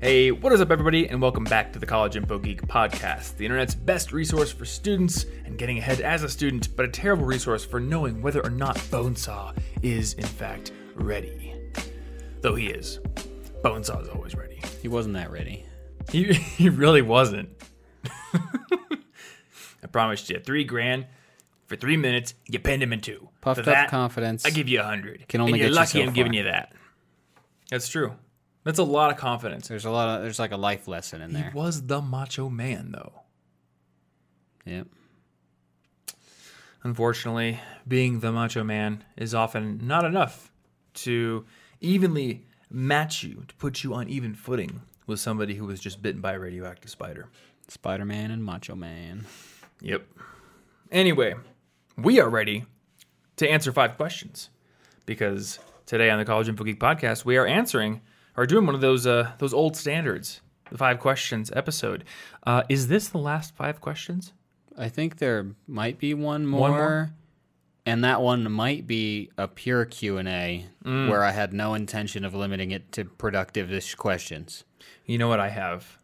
Hey, what is up, everybody, and welcome back to the College Info Geek podcast, the internet's best resource for students and getting ahead as a student, but a terrible resource for knowing whether or not Bonesaw is, in fact, ready. Though he is. Bonesaw is always ready. He wasn't that ready. He, he really wasn't. I promised you three grand for three minutes. You pinned him in two. Puffed for up that, confidence. I give you a hundred. Can only and you're get you lucky so I'm giving far. you that. That's true. That's a lot of confidence. There's a lot of there's like a life lesson in there. He was the macho man, though. Yep. Unfortunately, being the macho man is often not enough to evenly match you, to put you on even footing with somebody who was just bitten by a radioactive spider. Spider Man and Macho Man. Yep. Anyway, we are ready to answer five questions because today on the College Info Geek podcast, we are answering or doing one of those uh, those old standards, the five questions episode. Uh, is this the last five questions? I think there might be one more, One more? and that one might be a pure Q and A Mm. where I had no intention of limiting it to productive-ish questions. You know what I have?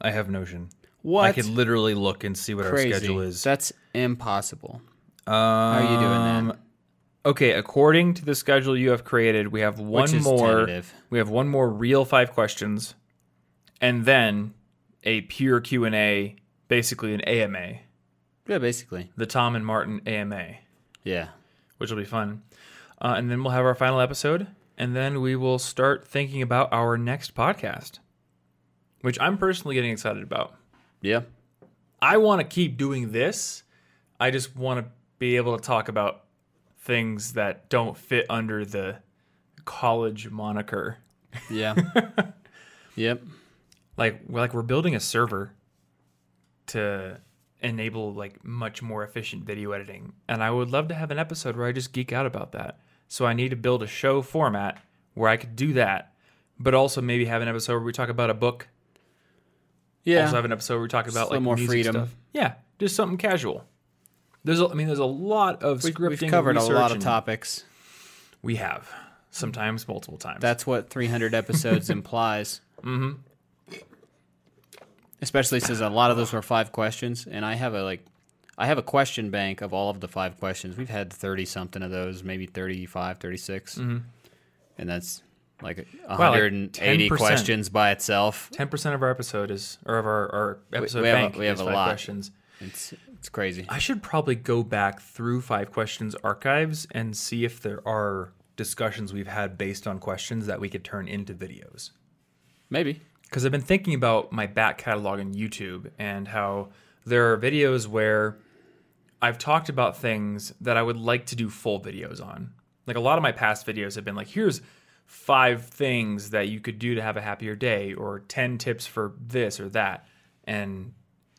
I have Notion. What? I could literally look and see what Crazy. our schedule is. That's impossible. Um, How are you doing that? Okay, according to the schedule you have created, we have one more. tentative. We have one more real five questions, and then a pure Q and A, basically an AMA, Yeah, basically. the Tom and Martin AMA, Yeah. which will be fun. Uh, and then we'll have our final episode, and then we will start thinking about our next podcast, which I'm personally getting excited about. Yeah. I want to keep doing this. I just want to be able to talk about things that don't fit under the college moniker. Yeah. yep. Like we're like we're building a server to enable like much more efficient video editing. And I would love to have an episode where I just geek out about that. So I need to build a show format where I could do that, but also maybe have an episode where we talk about a book. Yeah. Also have an episode where we talk about Just like more music freedom. stuff. Yeah, just something casual. There's, a, I mean, there's a lot of We've, scripting. we've covered a lot of topics. We have sometimes multiple times. That's what 300 episodes implies. Mm-hmm. Especially since a lot of those were five questions, and I have a like, I have a question bank of all of the five questions. We've had 30 something of those, maybe 35, 36. and that's like like 180 10%. questions by itself. ten percent of our episode is, or of our, our episode we have a- bank we have is a five lot. questions. It's it's crazy. I should probably go back through five questions archives and see if there are discussions we've had based on questions that we could turn into videos. Maybe. Because I've been thinking about my back catalog on YouTube and how there are videos where I've talked about things that I would like to do full videos on. Like a lot of my past videos have been like, here's five things that you could do to have a happier day, or 10 tips for this or that. And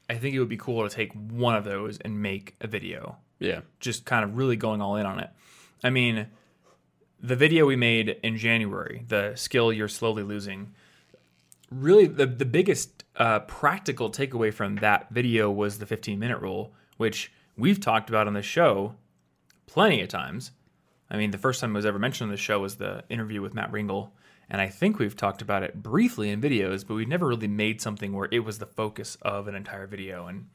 I think it would be cool to take one of those and make a video Yeah. just kind of really going all in on it. I mean, the video we made in January, the skill you're slowly losing, really the the biggest uh, practical takeaway from that video was the 15 minute rule, which we've talked about on the show plenty of times. I mean, the first time it was ever mentioned on the show was the interview with Matt Ringle, and I think we've talked about it briefly in videos, but we've never really made something where it was the focus of an entire video and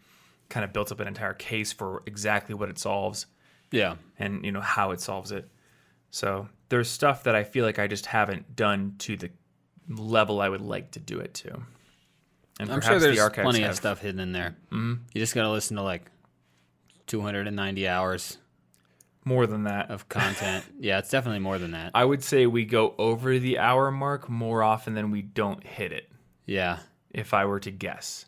kind of built up an entire case for exactly what it solves Yeah. and you know how it solves it. So there's stuff that I feel like I just haven't done to the level I would like to do it to. And I'm perhaps sure there's the plenty have, of stuff hidden in there. Mm-hmm. You just gotta listen to like 290 hours more than that. of content. yeah, it's definitely more than that. I would say we go over the hour mark more often than we don't hit it. Yeah. If I were to guess,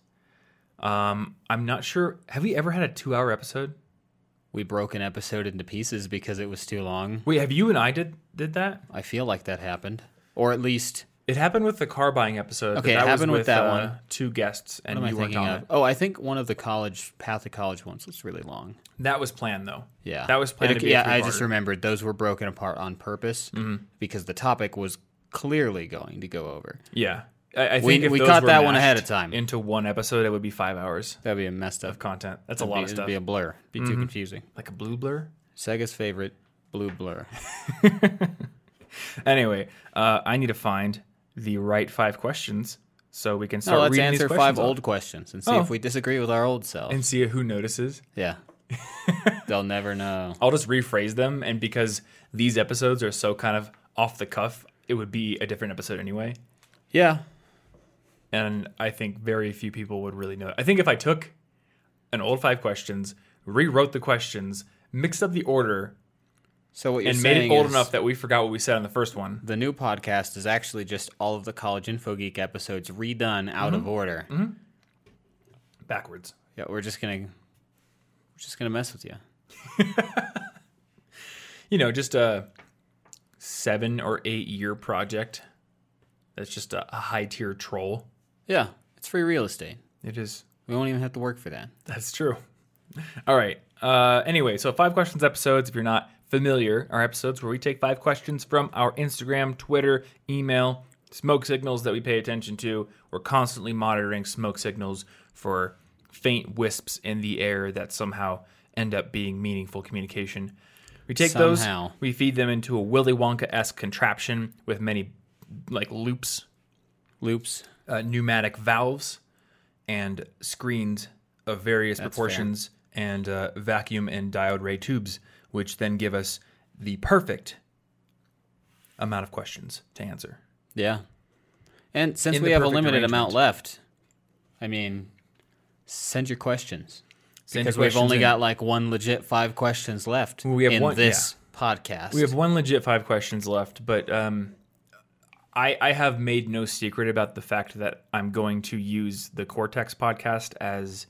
um, I'm not sure. Have we ever had a two-hour episode? We broke an episode into pieces because it was too long. Wait, have you and I did did that? I feel like that happened. Or at least It happened with the car buying episode. Okay, it that happened with that uh, one. Two guests, and you weren't on of? it. Oh, I think one of the college path to college ones was really long. That was planned though. Yeah. that was planned. It- yeah, I just remembered those were broken apart on purpose Mm-hmm. because the topic was clearly going to go over. Yeah, I, I We- think if we caught that one ahead of time. into one episode. It would be five hours That'd be a messed up of content. That's a it'd lot be, of it'd be a blur. Be Mm-hmm. too confusing. like a blue blur. Sega's favorite blue blur. Anyway, uh, I need to find the right five questions so we can start No, let's answer five off old questions and see Oh. if we disagree with our old self. and see who notices. yeah. They'll never know. I'll just rephrase them, and because these episodes are so kind of off the cuff, it would be a different episode anyway. Yeah. And I think very few people would really know. I think if I took an old five questions, rewrote the questions, mixed up the order, So what you're and made it old enough that we forgot what we said on the first one. the new podcast is actually just all of the College Info Geek episodes redone out Mm-hmm. of order. Backwards. Yeah, we're just gonna we're just gonna mess with you. You know, just a seven or eight year project. That's just a, a high tier troll. Yeah, it's free real estate. It is We won't even have to work for that. That's true. All right. Uh, anyway, so five questions episodes. If you're not familiar, are episodes where we take five questions from our Instagram, Twitter, email, smoke signals that we pay attention to. We're constantly monitoring smoke signals for faint wisps in the air that somehow end up being meaningful communication. We take Somehow. those, we feed them into a Willy Wonka esque contraption with many like loops Loops. uh, pneumatic valves and screens of various That's proportions and uh, vacuum and diode ray tubes, which then give us the perfect amount of questions to answer. Yeah. And since In we have a limited amount left, I mean, send your questions. Send because your we've only in. got like one legit five questions left We have in one- this podcast. We have one legit five questions left, but um, I, I have made no secret about the fact that I'm going to use the Cortex podcast as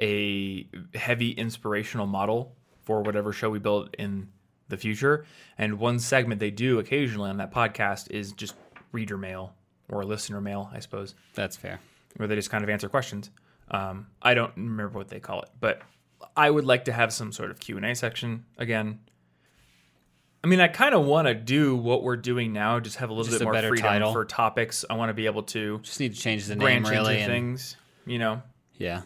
a heavy inspirational model for whatever show we build in the future. And one segment they do occasionally on that podcast is just reader mail or listener mail, I suppose, That's fair. where they just kind of answer questions. Um, I don't remember what they call it, but I would like to have some sort of Q and A section again. I mean, I kind of want to do what we're doing now, just have a little Just bit a more freedom title. for topics. I want to be able to Just need to change the name really. into and- things. You know, Yeah.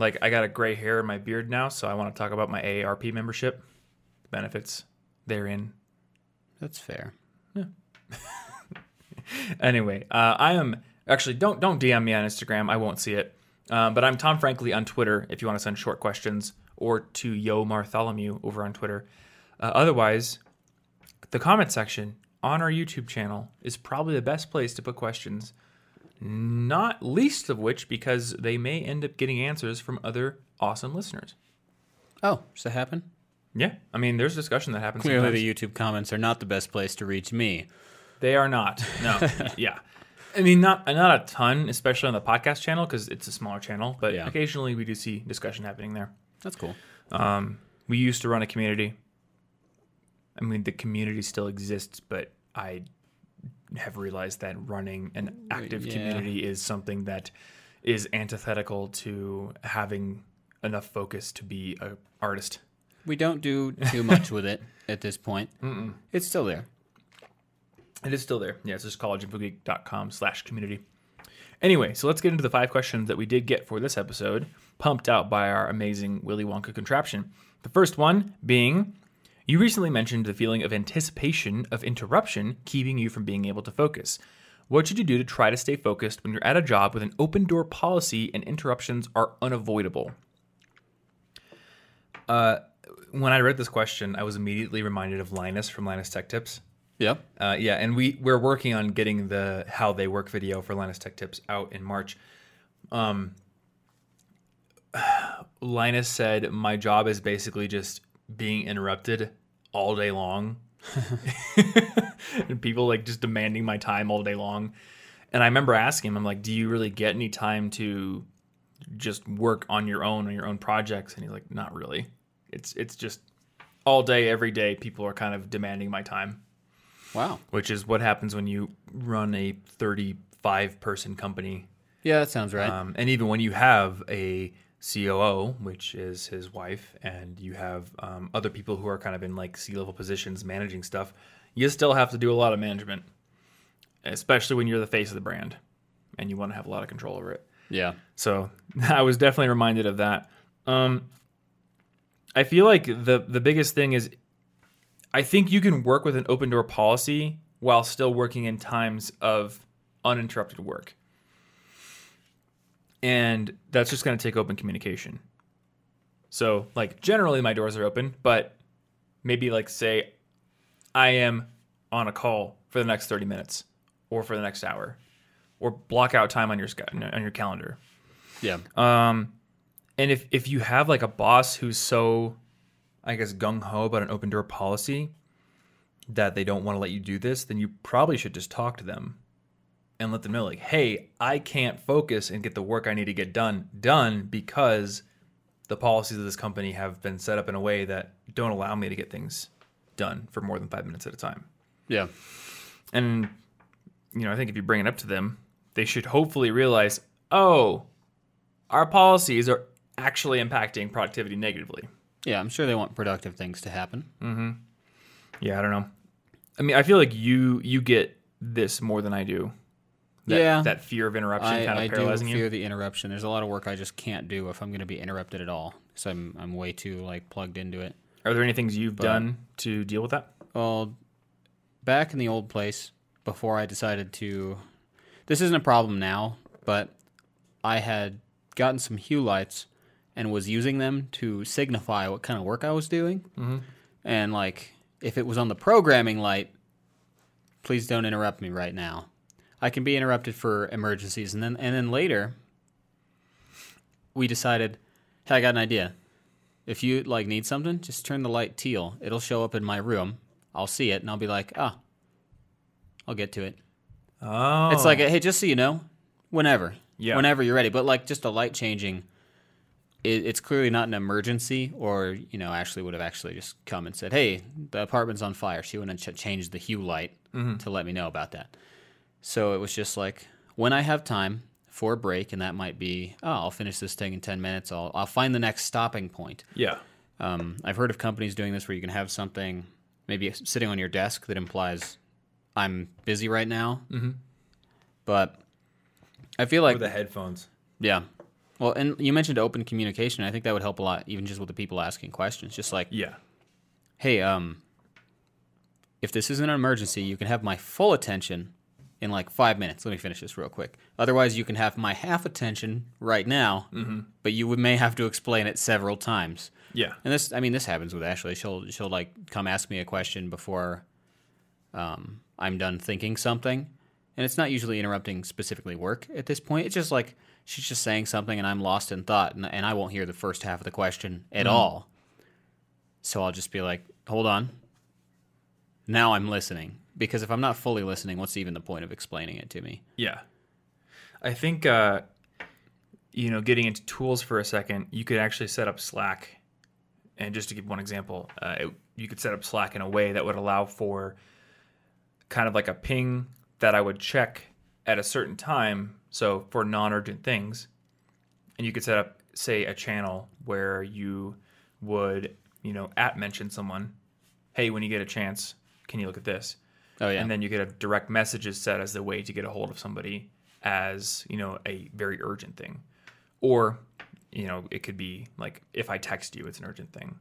Like I got a gray hair in my beard now, so I want to talk about my AARP membership benefits therein. That's fair. Yeah. Anyway, uh, I am actually don't don't DM me on Instagram. I won't see it. Um, but I'm Tom Frankly on Twitter if you want to send short questions or to Yo Martholomew over on Twitter. Uh, otherwise, the comment section on our YouTube channel is probably the best place to put questions. Not least of which because they may end up getting answers from other awesome listeners. Oh, does that happen? Yeah, I mean, there's discussion that happens. Clearly, sometimes. the YouTube comments are not the best place to reach me. They are not. No. yeah. I mean, not not a ton, especially on the podcast channel because it's a smaller channel. But Yeah. occasionally we do see discussion happening there. That's cool. Um, we used to run a community. I mean, the community still exists, but I have realized that running an active yeah. community is something that is antithetical to having enough focus to be a artist. We don't do too much with it at this point. It's still there. It is still there. Yeah, it's just collegeinfogeek.com slash community. Anyway, so let's get into the five questions that we did get for this episode, pumped out by our amazing Willy Wonka contraption. The first one being You recently mentioned the feeling of anticipation of interruption keeping you from being able to focus. What should you do to try to stay focused when you're at a job with an open door policy and interruptions are unavoidable? Uh, when I read this question, I was immediately reminded of Linus from Linus Tech Tips. Yep. Uh, yeah, and we we're working on getting the how they work video for Linus Tech Tips out in March. Um, Linus said my job is basically just being interrupted all day long, and people like just demanding my time all day long. And I remember asking him, I'm like, "Do you really get any time to just work on your own on your own projects?" And he's like, "Not really. It's it's just all day, every day. People are kind of demanding my time." Wow. which is what happens when you run a 35 person company. Yeah, that sounds right. Um, and even when you have a COO, which is his wife, and you have um, other people who are kind of in like C level positions managing stuff, you still have to do a lot of management, especially when you're the face of the brand and you want to have a lot of control over it. yeah. So I was definitely reminded of that. Um, I feel like the the biggest thing is, I think you can work with an open door policy while still working in times of uninterrupted work. And that's just going to take open communication. So, like, generally my doors are open, but maybe, like, say I am on a call for the next 30 minutes or for the next hour or block out time on your on your calendar. Yeah. Um, and if if you have like a boss who's so, I guess gung ho about an open door policy that they don't want to let you do this, then you probably should just talk to them and let them know like, hey, I can't focus and get the work I need to get done done because the policies of this company have been set up in a way that don't allow me to get things done for more than five minutes at a time. Yeah. And you know, I think if you bring it up to them, they should hopefully realize, oh, our policies are actually impacting productivity negatively. Yeah, I'm sure they want productive things to happen. Mm-hmm. Yeah, I don't know. I mean, I feel like you you get this more than I do. That, Yeah. that fear of interruption I, kind of I do paralyzing fear you. the interruption. There's a lot of work I just can't do if I'm going to be interrupted at all. So I'm I'm way too like plugged into it. Are there any things you've done to deal with that? Well, back in the old place, before I decided to, this isn't a problem now, but I had gotten some hue lights and was using them to signify what kind of work I was doing. Mm-hmm. And like, if it was on the programming light, please don't interrupt me right now. I can be interrupted for emergencies, and then and then later, we decided, hey, I got an idea. If you like need something, just turn the light teal. It'll show up in my room. I'll see it, and I'll be like, ah, I'll get to it. Oh, It's like, hey, just so you know, whenever, Yeah. whenever you're ready. But like, just a light changing, it, it's clearly not an emergency. Or you know, Ashley would have actually just come and said, hey, the apartment's on fire. She wouldn't have ch- changed the hue light to let me know about that. So it was just like, when I have time for a break, and that might be, oh, I'll finish this thing in ten minutes. I'll I'll find the next stopping point. yeah, Um, I've heard of companies doing this where you can have something maybe sitting on your desk that implies I'm busy right now. Mm-hmm. But I feel like or the headphones. yeah. Well, and you mentioned open communication. I think that would help a lot, even just with the people asking questions. Just like, Yeah, hey, um, if this isn't an emergency, you can have my full attention in like five minutes. Let me finish this real quick. Otherwise, you can have my half attention right now, but you would, may have to explain it several times. yeah, And this, I mean, this happens with Ashley. She'll she'll like come ask me a question before um, I'm done thinking something, and it's not usually interrupting specifically work at this point. It's just like she's just saying something, and I'm lost in thought, and, and I won't hear the first half of the question at all. So I'll just be like, "Hold on." Now I'm listening because if I'm not fully listening, what's even the point of explaining it to me? yeah. I think uh, you know, getting into tools for a second, you could actually set up Slack. And just to give one example, uh, it, you could set up Slack in a way that would allow for kind of like a ping that I would check at a certain time. So for non-urgent things, and you could set up, say, a channel where you would, you know, at mention someone, hey, when you get a chance, can you look at this? Oh yeah, and then you could have direct messages set as the way to get a hold of somebody as you know a very urgent thing. Or you know it could be like if i text you it's an urgent thing.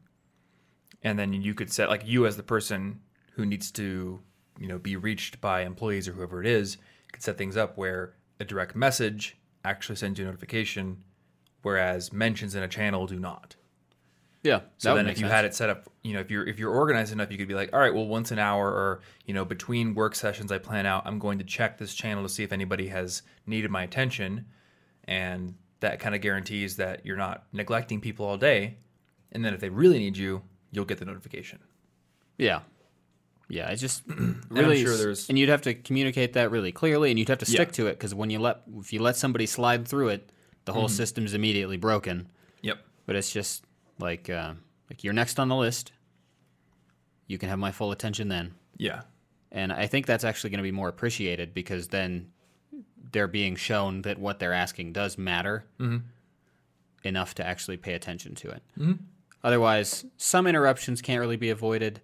And then you could set like you as the person who needs to you know be reached by employees or whoever it is could set things up where a direct message actually sends you a notification whereas mentions in a channel do not yeah. so then, if you had it set up, you know, if you're if you're organized enough, you could be like, all right, well, once an hour or you know, between work sessions, I plan out, I'm going to check this channel to see if anybody has needed my attention, and that kind of guarantees that you're not neglecting people all day, and then if they really need you, you'll get the notification. Yeah. Yeah, it's just I'm really, sure there's- and you'd have to communicate that really clearly, and you'd have to stick Yeah. to it because when you let, if you let somebody slide through it, the Mm-hmm. whole system's immediately broken. Yep. But it's just like, uh, like you're next on the list. You can have my full attention then, Yeah. and I think that's actually going to be more appreciated because then they're being shown that what they're asking does matter enough to actually pay attention to it. Otherwise, some interruptions can't really be avoided,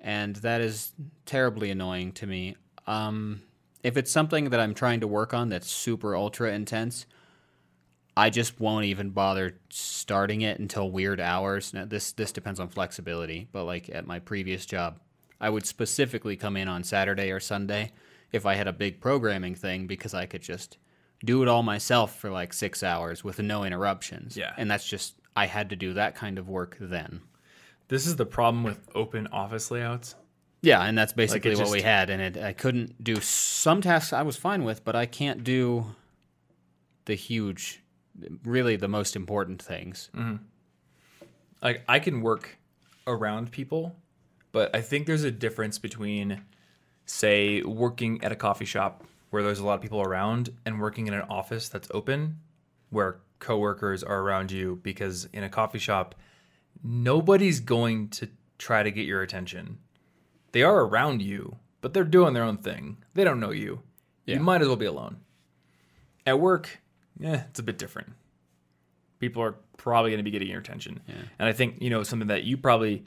and that is terribly annoying to me. Um, if it's something that I'm trying to work on that's super ultra intense, I just won't even bother starting it until weird hours. Now, this this depends on flexibility, but like at my previous job, I would specifically come in on Saturday or Sunday if I had a big programming thing because I could just do it all myself for like six hours with no interruptions. Yeah. And that's just, I had to do that kind of work then. This is the problem with open office layouts. Yeah, and that's basically what just- we had, and it, I couldn't do some tasks I was fine with, but I can't do the huge, really the most important things. Mm-hmm. like I can work around people, but I think there's a difference between say working at a coffee shop where there's a lot of people around and working in an office that's open where coworkers are around you because in a coffee shop nobody's going to try to get your attention. They are around you, but they're doing their own thing. They don't know you. Yeah. You might as well be alone. At work, yeah, it's a bit different people are probably going to be getting your attention. And I think you know something that you probably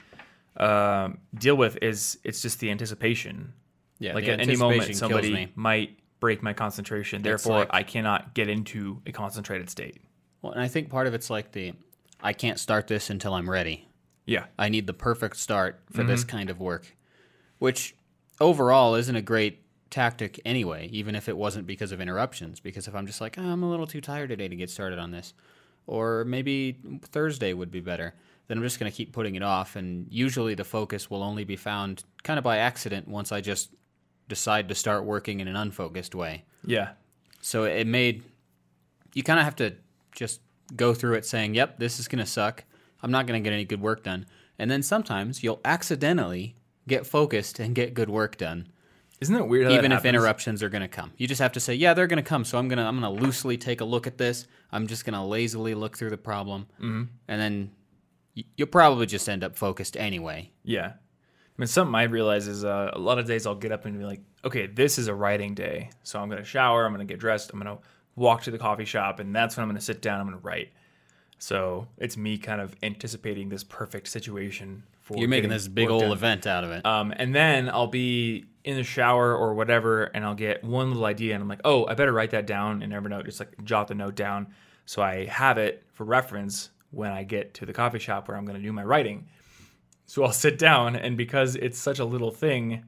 um, deal with is it's just the anticipation. Yeah, like at any moment, somebody might break my concentration. Therefore, like- I cannot get into a concentrated state. Well, and I think part of it's like the, I can't start this until I'm ready. Yeah, I need the perfect start for this Mm-hmm. kind of work, which overall isn't a great tactic anyway, even if it wasn't because of interruptions. Because if I'm just like, oh, I'm a little too tired today to get started on this, or maybe Thursday would be better, then I'm just going to keep putting it off. And usually the focus will only be found kind of by accident once I just decide to start working in an unfocused way. yeah, So it made you kind of have to just go through it saying, "Yep, this is going to suck. I'm not going to get any good work done." And then sometimes you'll accidentally get focused and get good work done, isn't that weird? How that even if happens? interruptions are going to come. You just have to say, "Yeah, they're going to come." So I'm going to I'm going to loosely take a look at this. I'm just going to lazily look through the problem. Mm-hmm. And then y- you'll probably just end up focused anyway. Yeah. I mean, something I realize is uh, a lot of days I'll get up and be like, okay, this is a writing day. So I'm going to shower, I'm going to get dressed, I'm going to walk to the coffee shop, and that's when I'm going to sit down, I'm going to write. So it's me kind of anticipating this perfect situation for You're making this big old done. event out of it. Um, and then I'll be in the shower or whatever, and I'll get one little idea, and I'm like, oh, I better write that down in Evernote. Just like jot the note down, so I have it for reference when I get to the coffee shop where I'm going to do my writing. So I'll sit down, and because it's such a little thing,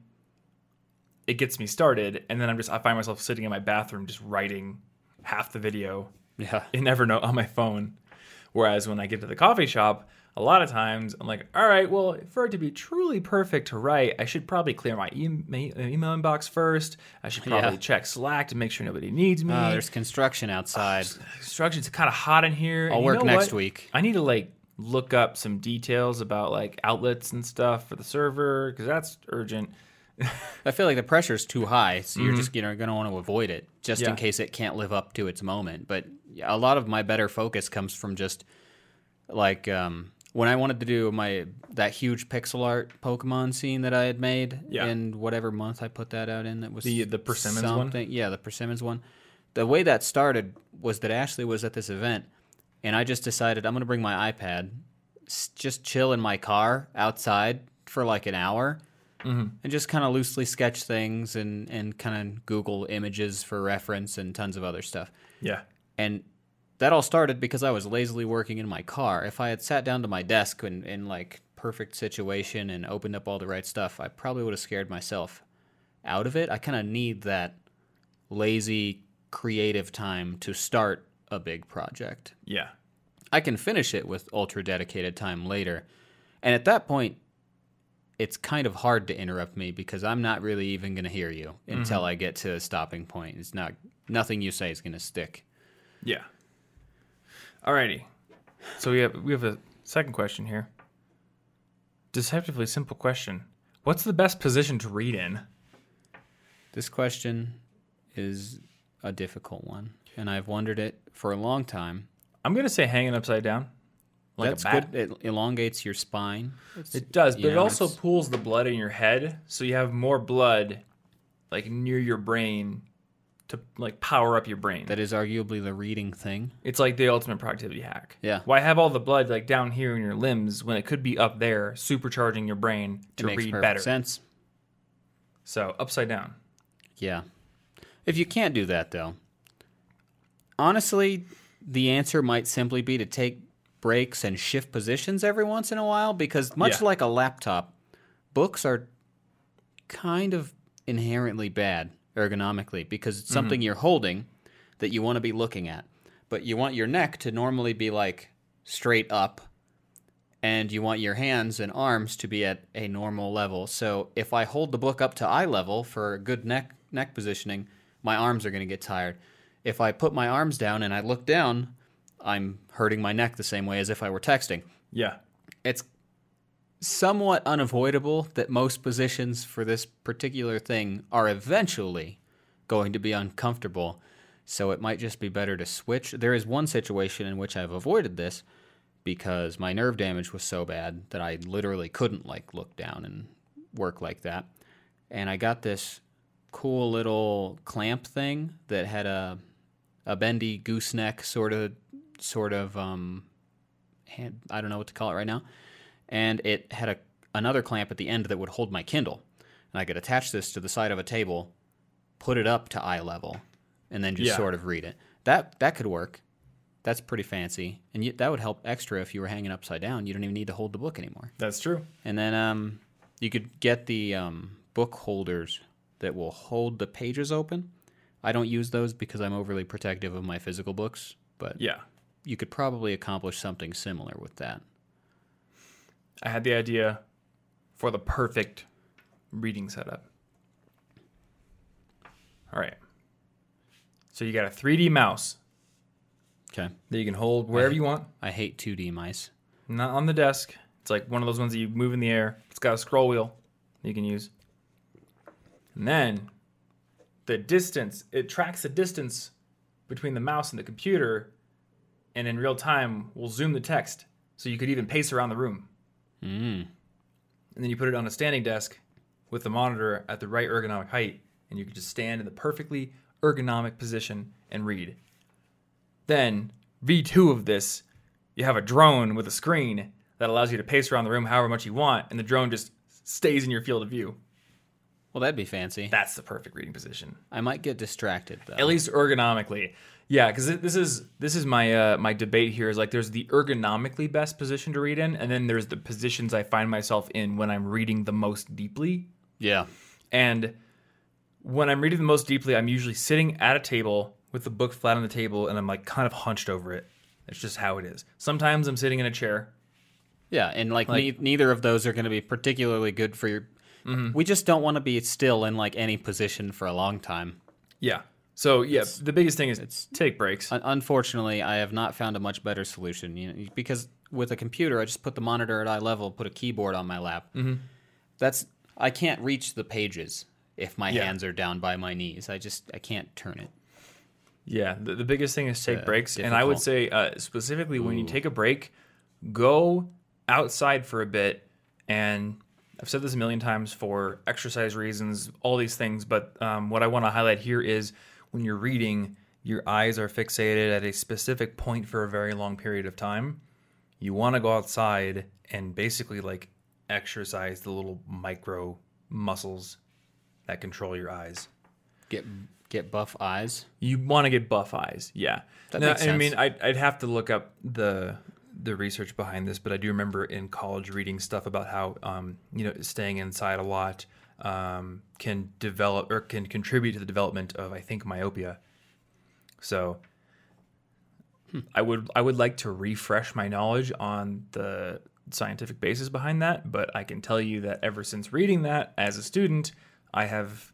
it gets me started, and then I'm just I find myself sitting in my bathroom just writing half the video yeah. in Evernote on my phone. Whereas when I get to the coffee shop, a lot of times I'm like, all right, well, for it to be truly perfect to write, I should probably clear my e- ma- email inbox first. I should probably Yeah. check Slack to make sure nobody needs me. Uh, there's construction outside. Instructions kind of hot in here. I'll and you work know next what? week. I need to like look up some details about like outlets and stuff for the server because that's urgent. I feel like the pressure is too high, so you're just you know going to want to avoid it just Mm-hmm. Yeah. in case it can't live up to its moment. But a lot of my better focus comes from just like um, when I wanted to do my that huge pixel art Pokemon scene that I had made Yeah. in whatever month I put that out in. That was The- the Persimmons one? Yeah, the Persimmons one. The way that started was that Ashley was at this event, and I just decided I'm going to bring my iPad, just chill in my car outside for like an hour mm-hmm. and just kind of loosely sketch things and, and kind of Google images for reference and tons of other stuff. Yeah. And that all started because I was lazily working in my car. If I had sat down to my desk in, in like perfect situation and opened up all the right stuff, I probably would have scared myself out of it. I kind of need that lazy, creative time to start a big project. Yeah. I can finish it with ultra dedicated time later. And at that point, it's kind of hard to interrupt me because I'm not really even going to hear you mm-hmm. until I get to a stopping point. It's not nothing you say is going to stick. Yeah. Alrighty. So we have we have a second question here. Deceptively simple question. What's the best position to read in? This question is a difficult one, and I've wondered it for a long time. I'm gonna say hanging upside down. Like That's a good. It elongates your spine. It's- It does, but you it also it's- pulls the blood in your head, so you have more blood like near your brain to like power up your brain. that is arguably the reading thing. It's like the ultimate productivity hack. Yeah. Why have all the blood like down here in your limbs when it could be up there, supercharging your brain to It makes read perfect better? sense. So upside down. Yeah. If you can't do that, though, honestly, the answer might simply be to take breaks and shift positions every once in a while because, much Yeah. like a laptop, books are kind of inherently bad ergonomically because it's mm-hmm. something you're holding that you want to be looking at. But you want your neck to normally be like straight up and you want your hands and arms to be at a normal level. So if I hold the book up to eye level for good neck neck positioning, my arms are going to get tired. If I put my arms down and I look down, I'm hurting my neck the same way as if I were texting. Yeah. It's somewhat unavoidable that most positions for this particular thing are eventually going to be uncomfortable. So it might just be better to switch. There is one situation in which I've avoided this because my nerve damage was so bad that I literally couldn't like look down and work like that. And I got this cool little clamp thing that had a a bendy gooseneck sort of sort of um I don't know what to call it right now. And it had a another clamp at the end that would hold my Kindle. And I could attach this to the side of a table, put it up to eye level, and then just Yeah. sort of read it. That that could work. That's pretty fancy, and you, that would help extra if you were hanging upside down. You don't even need to hold the book anymore. That's true. And then um, you could get the um, book holders that will hold the pages open. I don't use those because I'm overly protective of my physical books, but Yeah. you could probably accomplish something similar with that. I had the idea for the perfect reading setup. All right. So you got a 3D mouse Okay. that you can hold wherever you want, I hate 2D mice. not on the desk. It's like one of those ones that you move in the air. It's got a scroll wheel you can use. And then the distance, it tracks the distance between the mouse and the computer, and in real time will zoom the text so you could even pace around the room. Mm. and then you put it on a standing desk with the monitor at the right ergonomic height, and you can just stand in the perfectly ergonomic position and read. Then, V2 of this, you have a drone with a screen that allows you to pace around the room however much you want, and the drone just stays in your field of view. Well, that'd be fancy. That's the perfect reading position, I might get distracted though. at least ergonomically. Yeah, because this is this is my uh, my debate here is like there's the ergonomically best position to read in, and then there's the positions I find myself in when I'm reading the most deeply. yeah. And when I'm reading the most deeply, I'm usually sitting at a table with the book flat on the table and I'm like kind of hunched over it. It's just how it is. Sometimes I'm sitting in a chair. Yeah, and like, Like- ne- neither of those are going to be particularly good for your. Mm-hmm. We just don't want to be still in like any position for a long time. Yeah. So yeah, the biggest thing is take breaks. Unfortunately, I have not found a much better solution. You know, because with a computer, I just put the monitor at eye level, put a keyboard on my lap. Mm-hmm. That's I can't reach the pages if my Yeah. hands are down by my knees. I just I can't turn it. Yeah, the, the biggest thing is take uh, breaks, and I would say uh, specifically when you take a break, go outside for a bit. And I've said this a million times for exercise reasons, all these things. But um, what I want to highlight here is when you're reading, your eyes are fixated at a specific point for a very long period of time. You want to go outside and basically like exercise the little micro muscles that control your eyes. Get get buff eyes. You want to get buff eyes, yeah. That Now, makes I mean. I'd, I'd have to look up the the research behind this, but I do remember in college reading stuff about how um, you know staying inside a lot um, can develop or can contribute to the development of I think myopia. So I would I would like to refresh my knowledge on the scientific basis behind that, but I can tell you that ever since reading that as a student, I have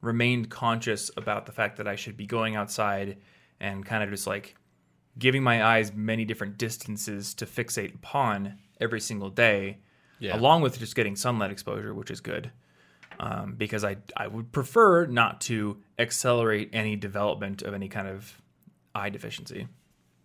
remained conscious about the fact that I should be going outside and kind of just like giving my eyes many different distances to fixate upon every single day, Yeah. along with just getting sunlight exposure, which is good. Um, because I I would prefer not to accelerate any development of any kind of eye deficiency.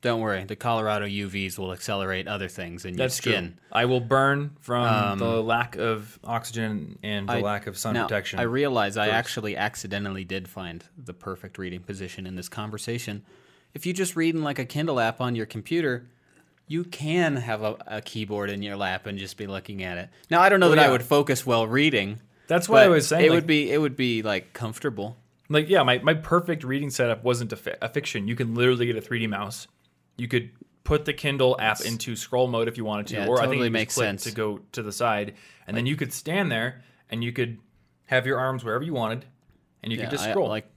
Don't worry, the Colorado UVs will accelerate other things in That's your skin. true. I will burn from the lack of oxygen and the I- lack of sun now, protection. I realize I actually accidentally did find the perfect reading position in this conversation. If you just read in like a Kindle app on your computer, you can have a, a keyboard in your lap and just be looking at it. Now I don't know Well, that I would focus while reading. That's why I was saying it like, would be it would be like comfortable. like yeah my, my perfect reading setup wasn't a, fi- a fiction you can literally get a 3d mouse you could put the kindle app into scroll mode if you wanted to Yeah, or i think it makes sense. to go to the side and then you could stand there and you could have your arms wherever you wanted and you Yeah, could just I- scroll like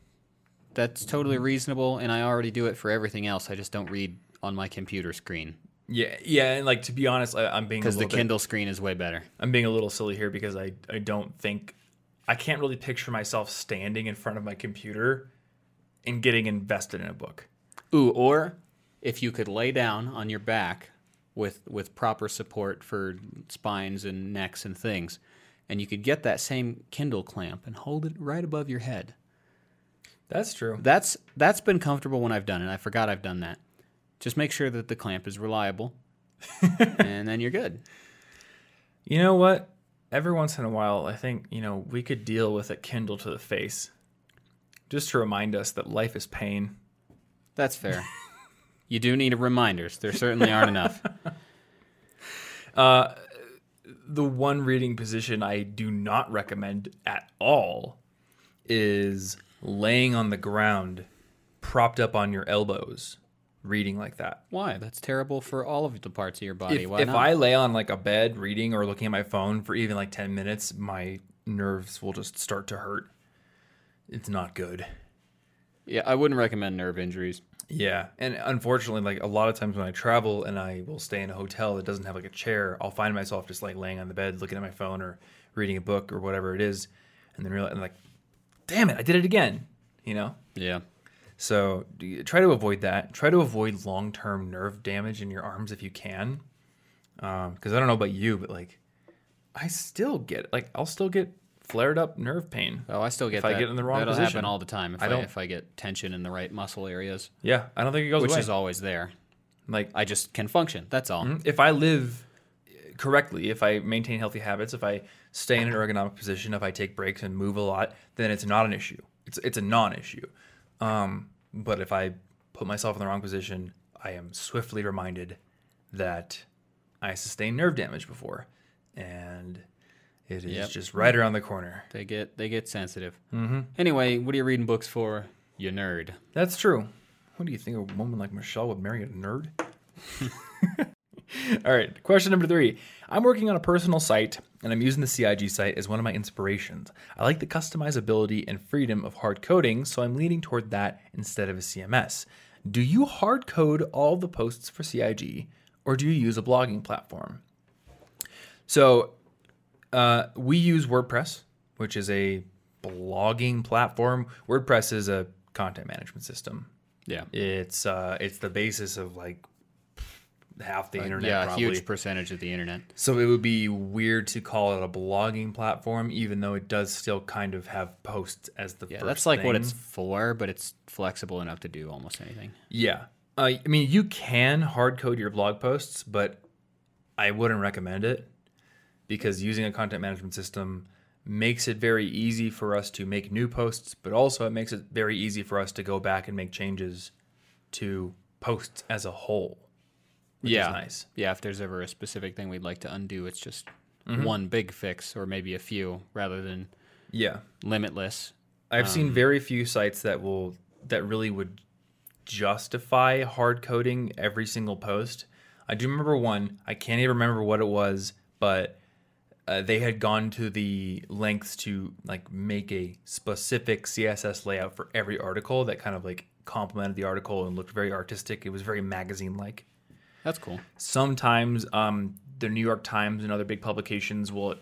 that's totally reasonable, and I already do it for everything else. I just don't read on my computer screen Yeah, yeah, and like to be honest, I, I'm being because the little bit- Kindle screen is way better. I'm being a little silly here because I I don't think I can't really picture myself standing in front of my computer and getting invested in a book. Ooh, or if you could lay down on your back with with proper support for spines and necks and things, and you could get that same Kindle clamp and hold it right above your head. That's true. That's that's been comfortable when I've done it. I forgot I've done that. Just make sure that the clamp is reliable, and then you're good. You know what? Every once in a while, I think you know we could deal with a Kindle to the face, just to remind us that life is pain. That's fair. you do need reminders. There certainly aren't enough. Uh, the one reading position I do not recommend at all is laying on the ground, propped up on your elbows, reading like that. Why? That's terrible for all of the parts of your body. If, Why if not? I lay on like a bed reading or looking at my phone for even like 10 minutes, my nerves will just start to hurt. It's not good. yeah, I wouldn't recommend nerve injuries. Yeah, and unfortunately, like a lot of times when I travel and I will stay in a hotel that doesn't have like a chair, I'll find myself just like laying on the bed, looking at my phone or reading a book or whatever it is, and then realize, I'm like, damn it, I did it again. You know. Yeah. So try to avoid that. Try to avoid long term nerve damage in your arms if you can. Um, because I don't know about you, but like, I still get like I'll still get flared up nerve pain. Oh, I still get If that. I get in the wrong That'll position. happen all the time. If I I, don't- if I get tension in the right muscle areas, Yeah, I don't think it goes which away. is always there. like I just can function. That's all. Mm-hmm. if I live correctly, if I maintain healthy habits, if I stay in an ergonomic position, if I take breaks and move a lot, then it's not an issue. It's it's a non-issue. Um, but if I put myself in the wrong position, I am swiftly reminded that I sustained nerve damage before, and it is Yep. just right around the corner. They get they get sensitive. Mm-hmm. Anyway, what are you reading books for? You nerd. That's true. What do you think a woman like Michelle would marry a nerd? All right, question number three. I'm working on a personal site and I'm using the CIG site as one of my inspirations. I like the customizability and freedom of hard coding, so I'm leaning toward that instead of a CMS. Do you hard code all the posts for CIG or do you use a blogging platform? So uh, we use WordPress, which is a blogging platform. WordPress is a content management system. Yeah. It's uh, it's the basis of like half the internet. yeah, a probably. huge percentage of the internet. So it would be weird to call it a blogging platform, even though it does still kind of have posts as the Yeah, that's like what it's for, but it's flexible enough to do almost anything. Yeah. Uh, I mean, you can hard code your blog posts, but I wouldn't recommend it because using a content management system makes it very easy for us to make new posts, but also it makes it very easy for us to go back and make changes to posts as a whole. Yeah, nice. yeah. If there's ever a specific thing we'd like to undo, it's just Mm-hmm. one big fix or maybe a few rather than Yeah. limitless. I've seen very few sites that will that really would justify hard coding every single post. I do remember one. I can't even remember what it was, but uh, they had gone to the lengths to like make a specific CSS layout for every article that kind of like complemented the article and looked very artistic. It was very magazine like. That's cool. Sometimes um, the New York Times and other big publications will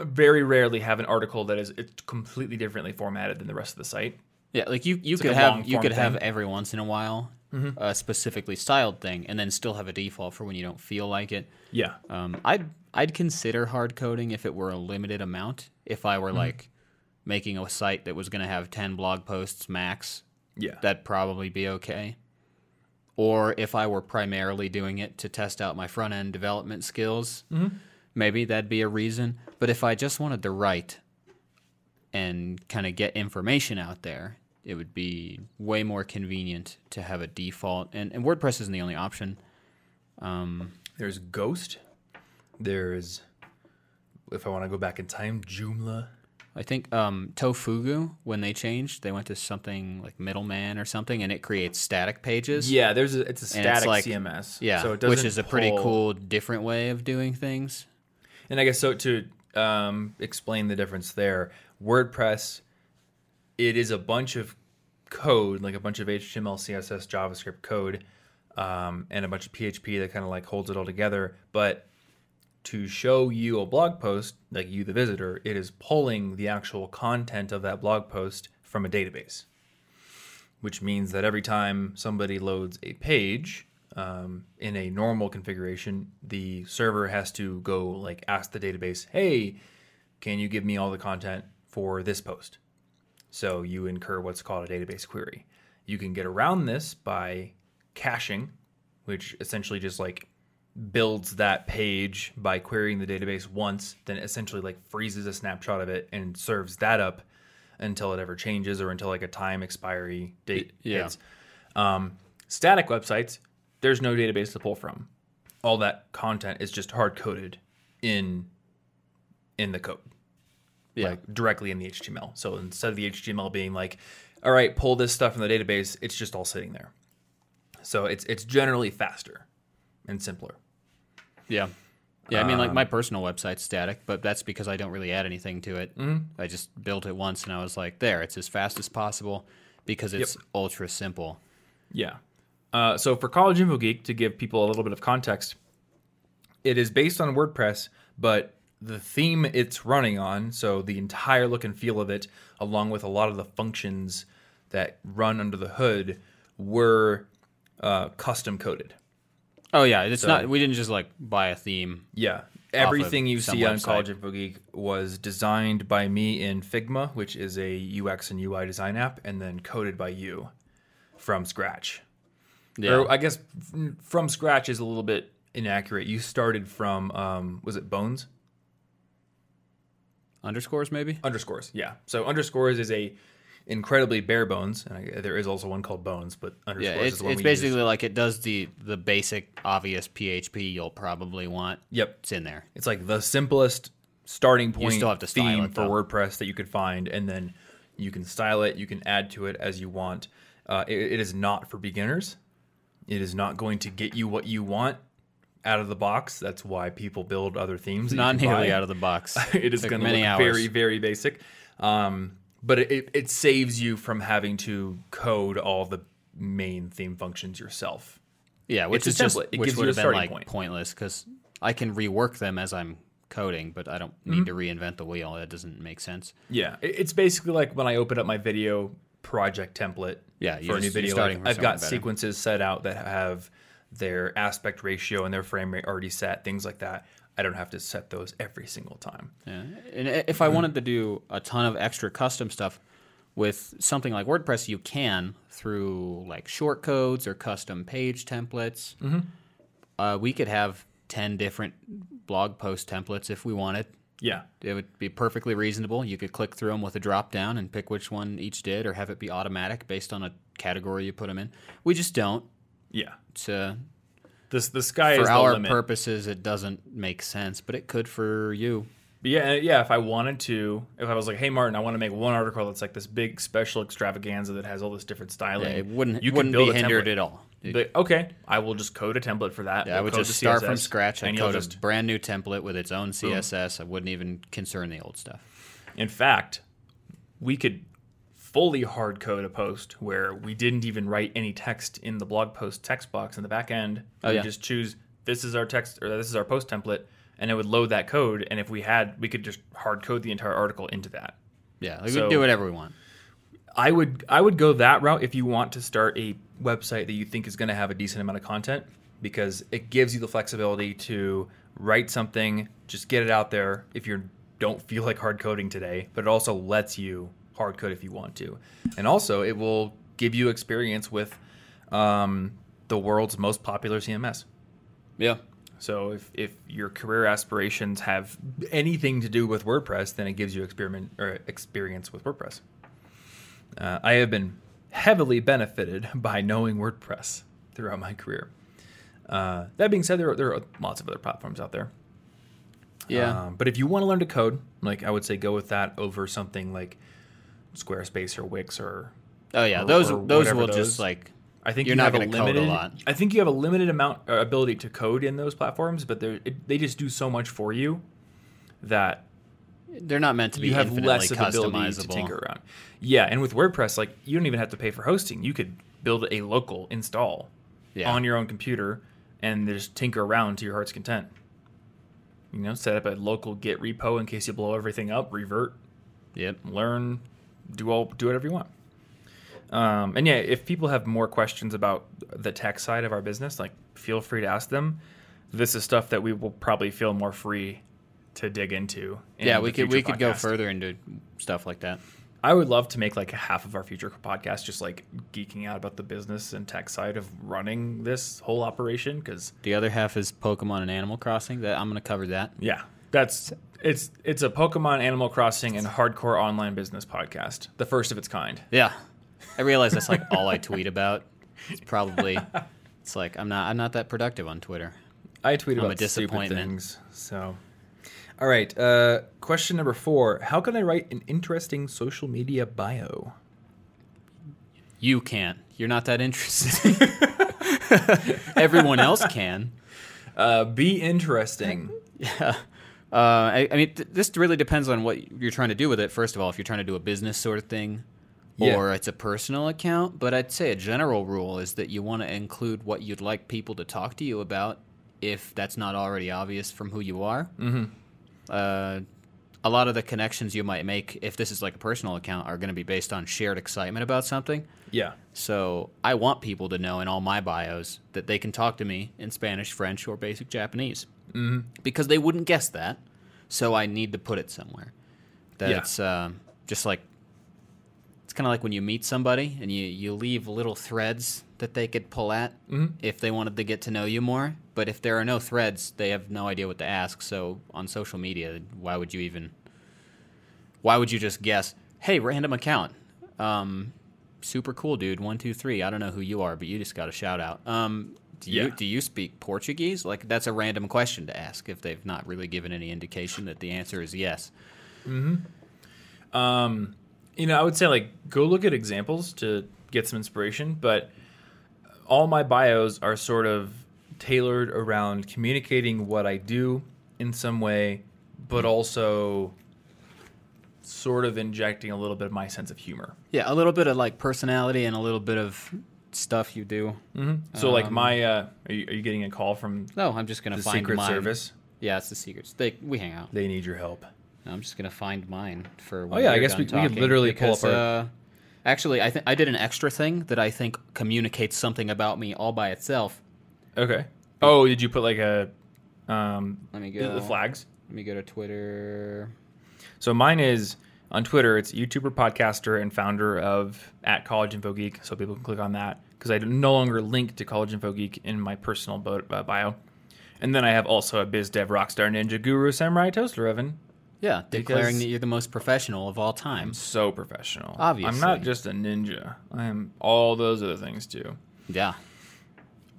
very rarely have an article that is it's completely differently formatted than the rest of the site. Yeah, like you, you like could a have you could have thing. Mm-hmm. every once in a while a specifically styled thing, and then still have a default for when you don't feel like it. Yeah. Um, I'd I'd consider hard coding if it were a limited amount. If I were Mm-hmm. like making a site that was going to have ten blog posts max, Yeah. that'd probably be okay. Or if I were primarily doing it to test out my front end development skills, Mm-hmm. maybe that'd be a reason. But if I just wanted to write and kind of get information out there, it would be way more convenient to have a default. And, and WordPress isn't the only option. There's Ghost. There's, if I want to go back in time, Joomla. I think um, Tofugu, when they changed, they went to something like Middleman or something, and it creates static pages. Yeah, there's a, it's a And it's static like- CMS. Yeah, so it which is a pretty pull- cool, different way of doing things. And I guess so to um, explain the difference there, WordPress, it is a bunch of code, like a bunch of HTML, CSS, JavaScript code, um, and a bunch of PHP that kind of like holds it all together. But to show you a blog post, like you, the visitor, it is pulling the actual content of that blog post from a database, which means that every time somebody loads a page um, in a normal configuration, the server has to go like ask the database, hey, can you give me all the content for this post? So you incur what's called a database query. You can get around this by caching, which essentially just like builds that page by querying the database once, then essentially like freezes a snapshot of it and serves that up until it ever changes or until like a time expiry date Yeah. hits. Um, static websites, there's no database to pull from. All that content is just hard coded in in the code Yeah. like directly in the HTML. So instead of the HTML being like, all right, pull this stuff from the database, it's just all sitting there. So it's it's generally faster and simpler. Yeah. Yeah, I mean, like Um, my personal website's static, but that's because I don't really add anything to it. Mm-hmm. I just built it once and I was like, there, it's as fast as possible because it's ultra simple. Yeah. Uh, so for College Info Geek, to give people a little bit of context, it is based on WordPress, but the theme it's running on, so the entire look and feel of it, along with a lot of the functions that run under the hood, were uh, custom coded. Oh yeah, it's not. We didn't just like buy a theme. Yeah. Everything you some see on website. College Info Geek was designed by me in Figma, which is a UX and UI design app, and then coded by you from scratch. Yeah, Or I guess from scratch is a little bit inaccurate. You started from um, was it Bones underscores maybe. underscores? Yeah. So underscores is a incredibly bare bones, and I, there is also one called Bones, but Yeah, it's is it's basically use. like it does the the basic obvious PHP you'll probably want. Yep. It's in there. It's like the simplest starting point still have to theme it, for. WordPress that you could find, and then you can style it. You can add to it as you want. Uh, it, it is not for beginners. It is not going to get you what you want out of the box. That's why people build other themes. Not nearly buy. out of the box. it is going to look hours. very, very basic. Um, but it, it, saves you from having to code all the main theme functions yourself. Yeah, which It's is just. It which gives would have been like point. pointless because I can rework them as I'm coding, but I don't Mm-hmm. need to reinvent the wheel. That doesn't make sense. Yeah, it's basically like when I open up my video project template. Yeah, for a new video. starting like, I've got better. sequences set out that have their aspect ratio and their frame rate already set, things like that. I don't have to set those every single time. Yeah. And if I wanted to do a ton of extra custom stuff with something like WordPress, you can through like short codes or custom page templates. Mm-hmm. Uh, we could have 10 different blog post templates if we wanted. Yeah, It would be perfectly reasonable. You could click through them with a drop down and pick which one each did, or have it be automatic based on a category you put them in. We just don't. yeah. It's, uh, This the sky is for the our limit. purposes, it doesn't make sense, but it could for you. Yeah, uh, yeah. If I wanted to, if I was like, "Hey, Martin, I want to make one article that's like this big special extravaganza that has all this different styling," Yeah, it wouldn't, You wouldn't be hindered template. at all. But okay, I will just code a template for that. Yeah, I We'll would just start from scratch. I'd and code just a brand new template with its own CSS. I wouldn't even concern the old stuff. In fact, we could fully hard code a post where we didn't even write any text in the blog post text box in the back end. Oh, we yeah. just choose this is our text or this is our post template, and it would load that code. And if we had, we could just hard code the entire article into that. Yeah, we So- can do whatever we want. I would I would go that route if you want to start a website that you think is going to have a decent amount of content because it gives you the flexibility to write something, just get it out there if you don't feel like hard coding today, but it also lets you hard code if you want to. And also it will give you experience with um, the world's most popular CMS. Yeah. So if, if your career aspirations have anything to do with WordPress, then it gives you experiment or experience with WordPress. Uh, I have been heavily benefited by knowing WordPress throughout my career. Uh, that being said, there are, there are lots of other platforms out there. Yeah. Um, but if you want to learn to code, like I would say, go with that over something like Squarespace or Wix or. oh yeah, or- those or those will those- just like I think You're you not have gonna a code a limited. lot. I think you have a limited amount uh, ability to code in those platforms, but they're, they just do so much for you that They're not meant to be you have less of ability to tinker around. Yeah, and with WordPress, like you don't even have to pay for hosting. You could build a local install Yeah. on your own computer and just tinker around to your heart's content. You know, set up a local Git repo in case you blow everything up, revert, Yep. learn, do all do whatever you want. Um, and yeah, if people have more questions about the tech side of our business, like feel free to ask them. This is stuff that we will probably feel more free to dig into. in Yeah, we could we could go further into stuff like that. I would love to make like a half of our future podcast just like geeking out about the business and tech side of running this whole operation because The other half is Pokemon and Animal Crossing. That I'm going to cover that. yeah, that's it's it's a Pokemon, Animal Crossing, and hardcore online business podcast, the first of its kind. Yeah, I realize that's like all I tweet about. It's probably it's like I'm not I'm not that productive on Twitter. I tweet I'm about stupid things. So, all right. Uh, question number four: How can I write an interesting social media bio? You can't. You're not that interesting. Everyone else can. Uh, be interesting. Uh, I, I mean, th- this really depends on what you're trying to do with it. First of all, if you're trying to do a business sort of thing, Yeah. or it's a personal account. But I'd say a general rule is that you want to include what you'd like people to talk to you about, if that's not already obvious from who you are. Mm-hmm. Uh, a lot of the connections you might make, if this is like a personal account, are going to be based on shared excitement about something. yeah. So I want people to know in all my bios that they can talk to me in Spanish, French, or basic Japanese. Mm-hmm. Because they wouldn't guess that. So I need to put it somewhere. That Yeah. it's um, just like, it's kind of like when you meet somebody and you, you leave little threads that they could pull at if they wanted to get to know you more. But if there are no threads, they have no idea what to ask. So on social media, why would you even why would you just guess hey random account um, super cool dude one two three i don't know who you are but you just got a shout out um, do you Yeah. do you speak portuguese like that's a random question to ask if they've not really given any indication that the answer is yes Um, you know, I would say like go look at examples to get some inspiration, but all my bios are sort of tailored around communicating what I do in some way, but also sort of injecting a little bit of my sense of humor. yeah a little bit of like personality and a little bit of stuff you do So like my uh are you, are you getting a call from no i'm just gonna the find Secret mine Service? yeah it's the secrets they we hang out They need your help. I'm just gonna find mine for. Oh, yeah, I guess we- we could literally pull up our- Uh, actually, I think I did an extra thing that I think communicates something about me all by itself. Okay. Oh, did you put like a um Let me go. the flags? Let me go to Twitter. So mine is on Twitter. It's YouTuber, podcaster, and founder of at College Info Geek. So people can click on that because I no longer link to College Info Geek in my personal uh, bio. And then I have also a biz dev rockstar ninja guru samurai toaster oven. Yeah, declaring that you're the most professional of all time. I'm so professional. Obviously. I'm not just a ninja. I am all those other things too. Yeah.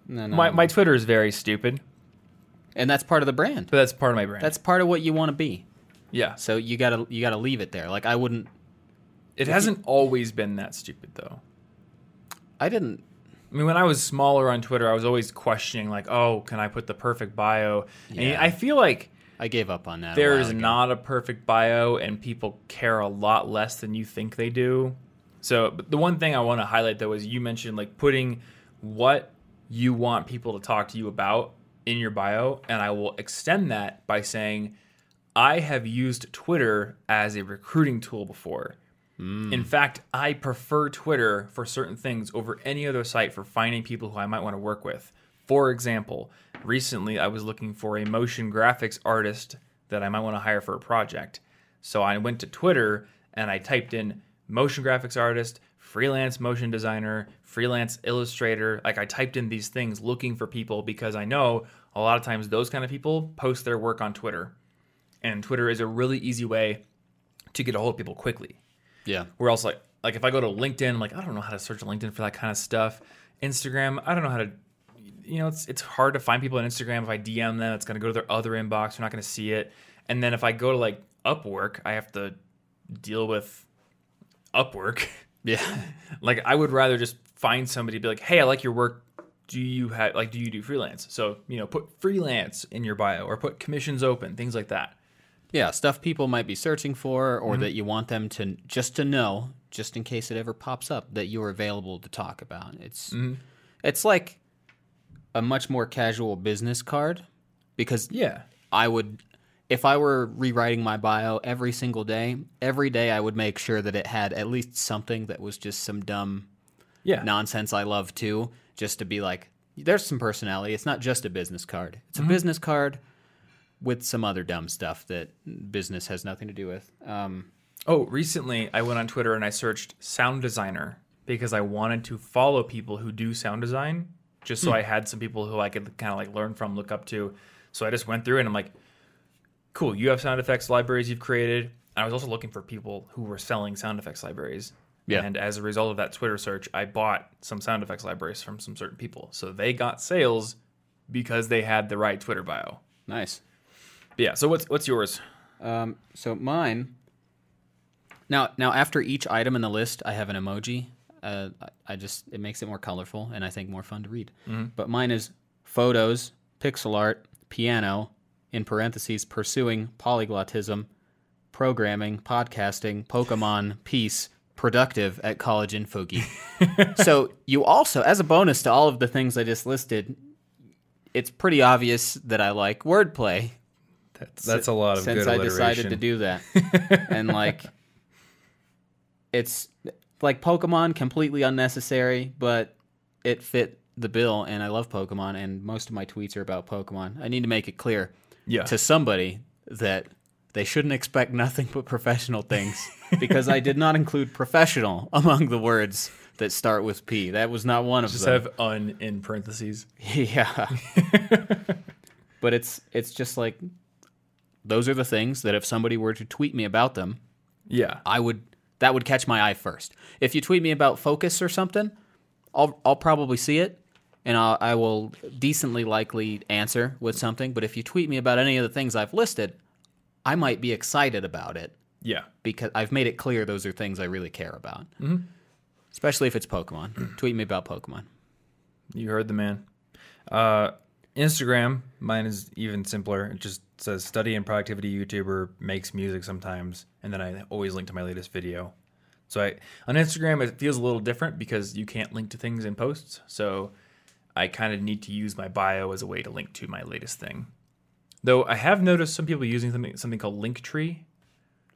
No, no, My my Twitter is very stupid, and that's part of the brand. but that's part of my brand. That's part of what you want to be. Yeah. So you gotta you gotta leave it there. Like I wouldn't. It hasn't always been that stupid though. I didn't. I mean, when I was smaller on Twitter, I was always questioning, like, "Oh, can I put the perfect bio?" And Yeah. I feel like I gave up on that. there is not a perfect bio, and people care a lot less than you think they do. So, but the one thing I want to highlight though is you mentioned like putting what you want people to talk to you about in your bio, and I will extend that by saying, I have used Twitter as a recruiting tool before. In mm. fact, I prefer Twitter for certain things over any other site for finding people who I might want to work with. For example, recently I was looking for a motion graphics artist that I might want to hire for a project. So I went to Twitter and I typed in motion graphics artist, freelance motion designer, freelance illustrator. Like I typed in these things looking for people because I know a lot of times those kind of people post their work on Twitter. And Twitter is a really easy way to get a hold of people quickly. Yeah. Where else like like if I go to LinkedIn, I'm like I don't know how to search LinkedIn for that kind of stuff. Instagram, I don't know how to you know, it's it's hard to find people on Instagram. If I DM them, it's gonna go to their other inbox. They're not gonna see it. And then if I go to like Upwork, I have to deal with Upwork. Yeah. like I would rather just find somebody be like, "Hey, I like your work. Do you have like do you do freelance?" So, you know, put freelance in your bio or put commissions open, things like that. Yeah, stuff people might be searching for, Mm-hmm. or that you want them to just to know, just in case it ever pops up, that you are available to talk about. It's Mm-hmm. it's like a much more casual business card because Yeah. I would, if I were rewriting my bio every single day, every day I would make sure that it had at least something that was just some dumb Yeah. nonsense I love too, just to be like, there's some personality. It's not just a business card. It's Mm-hmm. a business card with some other dumb stuff that business has nothing to do with. Um, Oh, recently I went on Twitter and I searched sound designer because I wanted to follow people who do sound design just so I had some people who I could kind of like learn from, look up to. So I just went through and I'm like, cool, you have sound effects libraries you've created. I was also looking for people who were selling sound effects libraries. Yeah. And as a result of that Twitter search, I bought some sound effects libraries from some certain people. So they got sales because they had the right Twitter bio. nice. Yeah. So what's what's yours? Um, so mine. Now, now after each item in the list, I have an emoji. Uh, I- just it makes it more colorful and I think more fun to read. But mine is photos, pixel art, piano, in parentheses, pursuing polyglottism, programming, podcasting, Pokemon, peace, productive at college info geek. so you also, as a bonus to all of the things I just listed, it's pretty obvious that I like wordplay That's, that's a lot of since good I decided to do that. and like it's like Pokemon completely unnecessary, but it fit the bill and I love Pokemon and most of my tweets are about Pokemon. I need to make it clear Yeah. to somebody that they shouldn't expect nothing but professional things because I did not include professional among the words that start with P. That was not one of Just them. have un in parentheses. Yeah. but it's it's just like those are the things that if somebody were to tweet me about them, Yeah. I would that would catch my eye first. If you tweet me about focus or something, I'll I'll probably see it and I'll, I will decently likely answer with something. But if you tweet me about any of the things I've listed, I might be excited about it Yeah. because I've made it clear those are things I really care about. Especially if it's Pokemon. tweet me about Pokemon. You heard the man. Uh, Instagram, mine is even simpler. It just says study and productivity YouTuber makes music sometimes, and then I always link to my latest video. So I on Instagram it feels a little different because you can't link to things in posts. So I kind of need to use my bio as a way to link to my latest thing. Though I have noticed some people using something something called Linktree,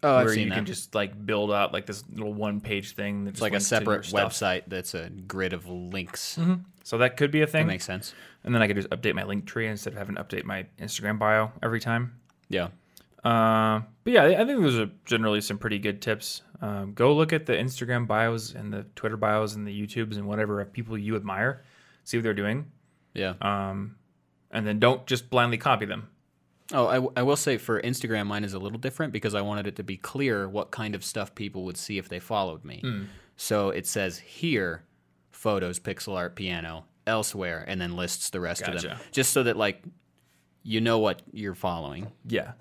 Oh, I've where seen you that. can just like build out like this little one page thing that's It's like a separate website that's a grid of links. So that could be a thing. That thing. makes sense. And then I could just update my link tree instead of having to update my Instagram bio every time. Yeah. Uh, but yeah, I think those are generally some pretty good tips. Um, go look at the Instagram bios and the Twitter bios and the YouTubes and whatever of people you admire. See what they're doing. Yeah. Um, and then don't just blindly copy them. Oh, I, w- I will say for Instagram, mine is a little different because I wanted it to be clear what kind of stuff people would see if they followed me. Hmm. So it says here, photos, pixel art, piano, elsewhere, and then lists the rest of them, just so that like you know what you're following. Yeah.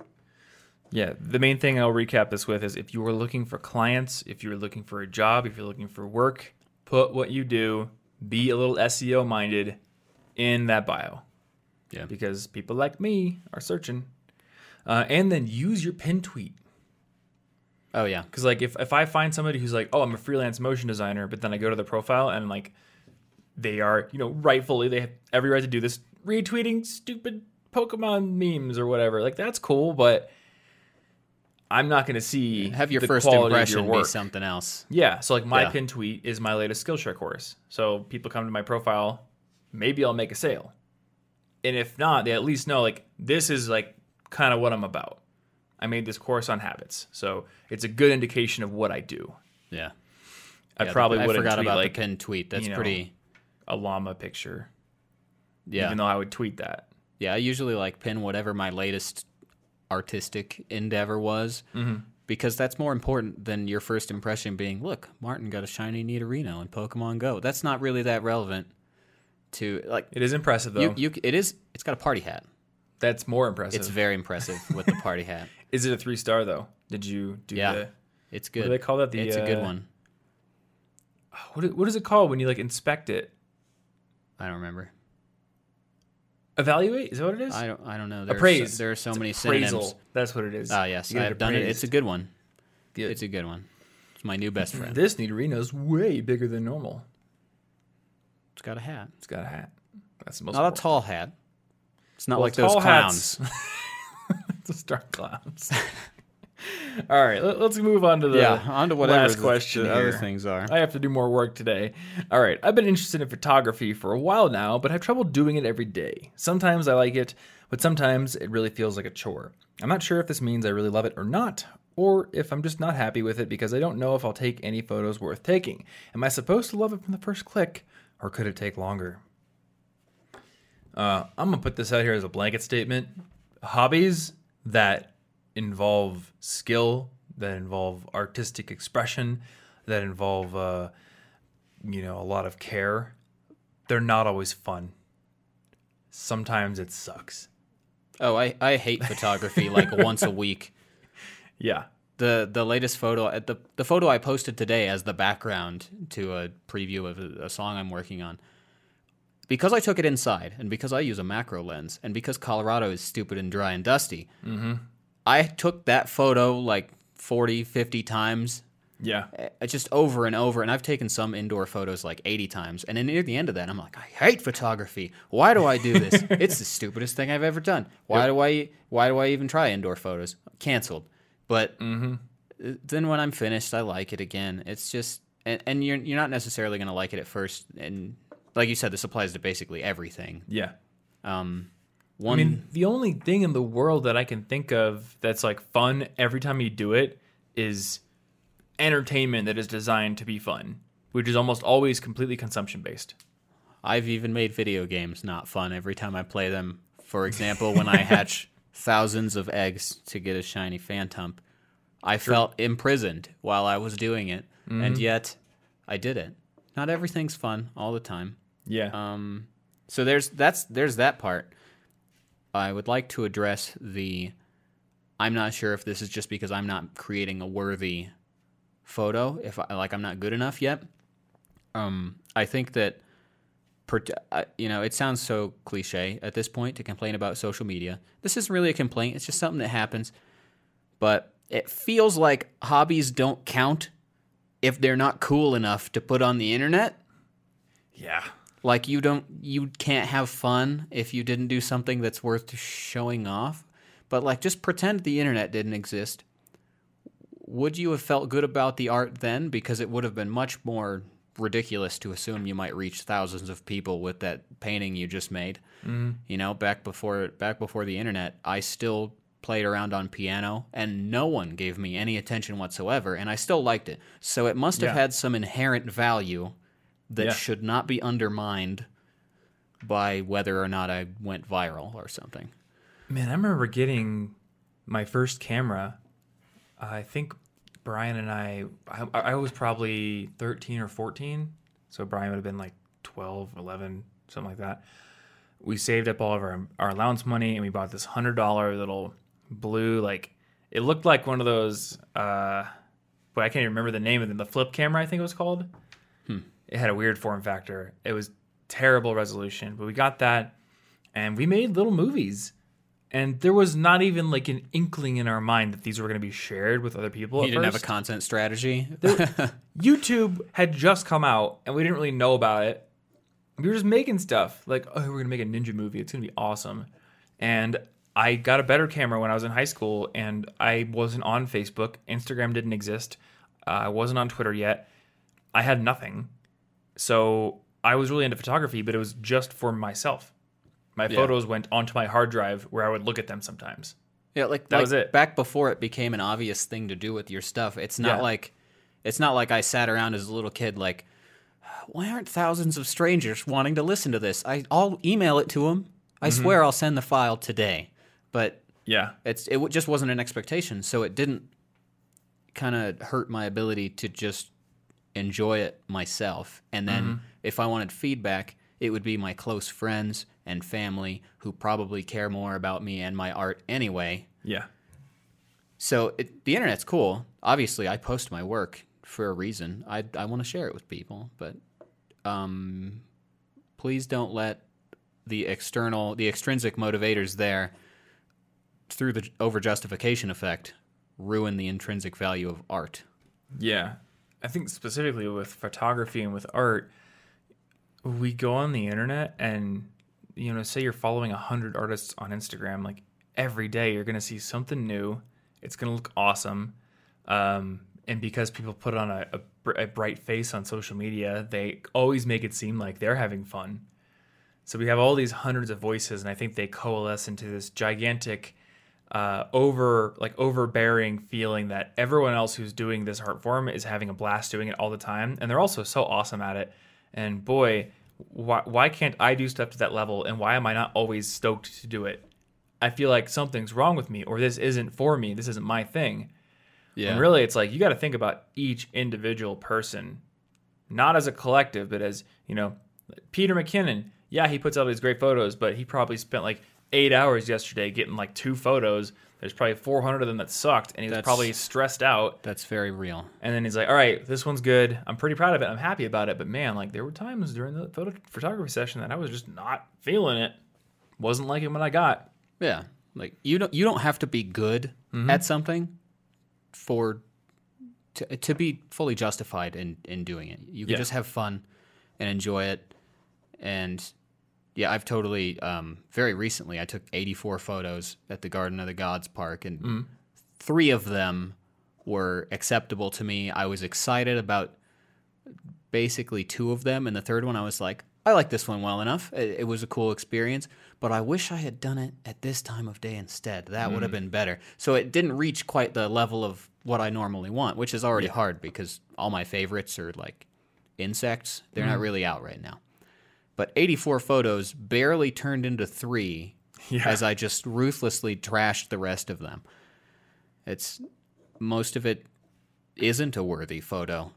Yeah. The main thing I'll recap this with is if you are looking for clients, if you're looking for a job, if you're looking for work, put what you do, be a little SEO minded in that bio. Yeah. Because people like me are searching. Uh, and then use your pin tweet. Oh yeah. Because like if, if I find somebody who's like, oh, I'm a freelance motion designer, but then I go to the profile and like they are, you know, rightfully they have every right to do this, retweeting stupid Pokemon memes or whatever. Like that's cool, but I'm not going to see Have your first impression your be something else. Yeah, so like my Yeah. pin tweet is my latest Skillshare course. So people come to my profile, maybe I'll make a sale. And if not, they at least know like this is like kind of what I'm about. I made this course on habits. So it's a good indication of what I do. Yeah. I Yeah, probably wouldn't forgot tweet about like the pin tweet. That's you know, pretty. a llama picture, Yeah. even though I would tweet that. Yeah, I usually like pin whatever my latest artistic endeavor was Mm-hmm. because that's more important than your first impression being, look, Martin got a shiny Nidorino in Pokemon Go. That's not really that relevant to like It is impressive though. you, you it is it's got a party hat. That's more impressive. It's very impressive with the party hat. is it a three star though? Did you do Yeah. the It's what good. do they call that? The it's a good uh, one. What, what is it called when you like inspect it? I don't remember. Evaluate is that what it is? I don't. I don't know. There Appraise. Are so, there are so It's many appraisal. synonyms. That's what it is. Ah, yes, I've done it. It's a good one. Good. It's a good one. It's my new best friend. This Nidorino's way bigger than normal. It's got a hat. It's got a hat. That's the most. Not a tall hat. It's not Well, like those clowns. the star clowns. All right, let, us move on to the yeah, on to whatever last question the other things are. I have to do more work today. All right, I've been interested in photography for a while now, but I have trouble doing it every day. Sometimes I like it, but sometimes it really feels like a chore. I'm not sure if this means I really love it or not, or if I'm just not happy with it because I don't know if I'll take any photos worth taking. Am I supposed to love it from the first click, or could it take longer? Uh, I'm gonna put this out here as a blanket statement. Hobbies that involve skill, that involve artistic expression, that involve uh, you know a lot of care, they're not always fun. Sometimes it sucks. Oh, I, I hate photography like once a week. Yeah. The the latest photo at the the photo I posted today as the background to a preview of a, a song I'm working on. Because I took it inside, and because I use a macro lens, and because Colorado is stupid and dry and dusty, mm-hmm. I took that photo like 40, 50 times Yeah. Uh, uh, just over and over and i've taken some indoor photos like 80 times and then near the end of that i'm like i hate photography. Why do i do this? It's the stupidest thing i've ever done. Why do i why do i even try indoor photos? Canceled but uh, then when i'm finished i like it again it's just and, and you're, you're not necessarily going to like it at first and like you said this applies to basically everything Yeah. um I one mean, the only thing in the world that I can think of that's like fun every time you do it is entertainment that is designed to be fun, which is almost always completely consumption based. I've even made video games not fun every time I play them. For example, when I hatch thousands of eggs to get a shiny phantom, I felt imprisoned while I was doing it, and yet I did it. Not everything's fun all the time. Yeah. Um, so there's that's there's that part. I would like to address the. I'm not sure if this is just because I'm not creating a worthy photo. If I, like I'm not good enough yet. Um, I think that, Uh, you know, it sounds so cliche at this point to complain about social media. This isn't really a complaint. It's just something that happens. But it feels like hobbies don't count if they're not cool enough to put on the internet yeah. like you don't you can't have fun if you didn't do something that's worth showing off but like just pretend the internet didn't exist would you have felt good about the art then because it would have been much more ridiculous to assume you might reach thousands of people with that painting you just made mm-hmm. you know back before back before the internet i still played around on piano and no one gave me any attention whatsoever and i still liked it so it must have Yeah. had some inherent value that Yeah. should not be undermined by whether or not I went viral or something. Man, I remember getting my first camera. I think Brian and I, I, I was probably 13 or 14. So Brian would have been like 12, 11, something like that. We saved up all of our, our allowance money and we bought this $100 little blue, like, it looked like one of those, uh, but I can't even remember the name of them. The flip camera, I think it was called. It had a weird form factor. It was terrible resolution, but we got that and we made little movies. And there was not even like an inkling in our mind that these were going to be shared with other people. You didn't have a content strategy. YouTube had just come out and we didn't really know about it. We were just making stuff like, oh, we're going to make a ninja movie. It's going to be awesome. And I got a better camera when I was in high school and I wasn't on Facebook. Instagram didn't exist. Uh, I wasn't on Twitter yet. I had nothing. So I was really into photography, but it was just for myself. My Yeah. photos went onto my hard drive where I would look at them sometimes. yeah, like That like was it. Back before it became an obvious thing to do with your stuff. It's not Yeah. like it's not like I sat around as a little kid like why aren't thousands of strangers wanting to listen to this? I, I'll email it to them. I Mm-hmm. swear I'll send the file today. But Yeah. it's it w- just wasn't an expectation, so it didn't kind of hurt my ability to just enjoy it myself. And then Mm-hmm. if I wanted feedback, it would be my close friends and family who probably care more about me and my art anyway. Yeah. So it, the internet's cool. Obviously, I post my work for a reason. I I want to share it with people, but um, please don't let the external, the extrinsic motivators there through the over justification effect ruin the intrinsic value of art. Yeah. I think specifically with photography and with art, we go on the internet and, you know, say you're following 100 artists on Instagram, like every day you're going to see something new. It's going to look awesome. Um, and because people put on a, a, a bright face on social media, they always make it seem like they're having fun. So we have all these hundreds of voices, and I think they coalesce into this gigantic uh, over like overbearing feeling that everyone else who's doing this art form is having a blast doing it all the time and they're also so awesome at it and boy why, why can't i do stuff to that level? And why am i not always stoked to do it? I feel like something's wrong with me or this isn't for me. This isn't my thing. Yeah. and really it's like you got to think about each individual person. Not as a collective but as you know peter mckinnon. Yeah he puts out these great photos but he probably spent like eight hours yesterday getting like two photos there's probably 400 of them that sucked and he was That's- probably stressed out That's very real. and then he's like all right this one's good i'm pretty proud of it i'm happy about it but man like there were times during the photo photography session that i was just not feeling it wasn't liking what i got Yeah. Like you don't you don't have to be good mm-hmm. at something for to, to be fully justified in in doing it. You can Yeah. just have fun and enjoy it. And yeah, I've totally um very recently I took 84 photos at the Garden of the Gods park and mm-hmm. 3 of them were acceptable to me. I was excited about basically two of them, and the third one I was like, I like this one well enough. It, it was a cool experience, but I wish I had done it at this time of day instead. That would have mm. been better. So it didn't reach quite the level of what I normally want, which is already hard because all my favorites are like insects. They're not mm. really out right now. But 84 photos barely turned into three as I just ruthlessly trashed the rest of them. It's most of it isn't a worthy photo.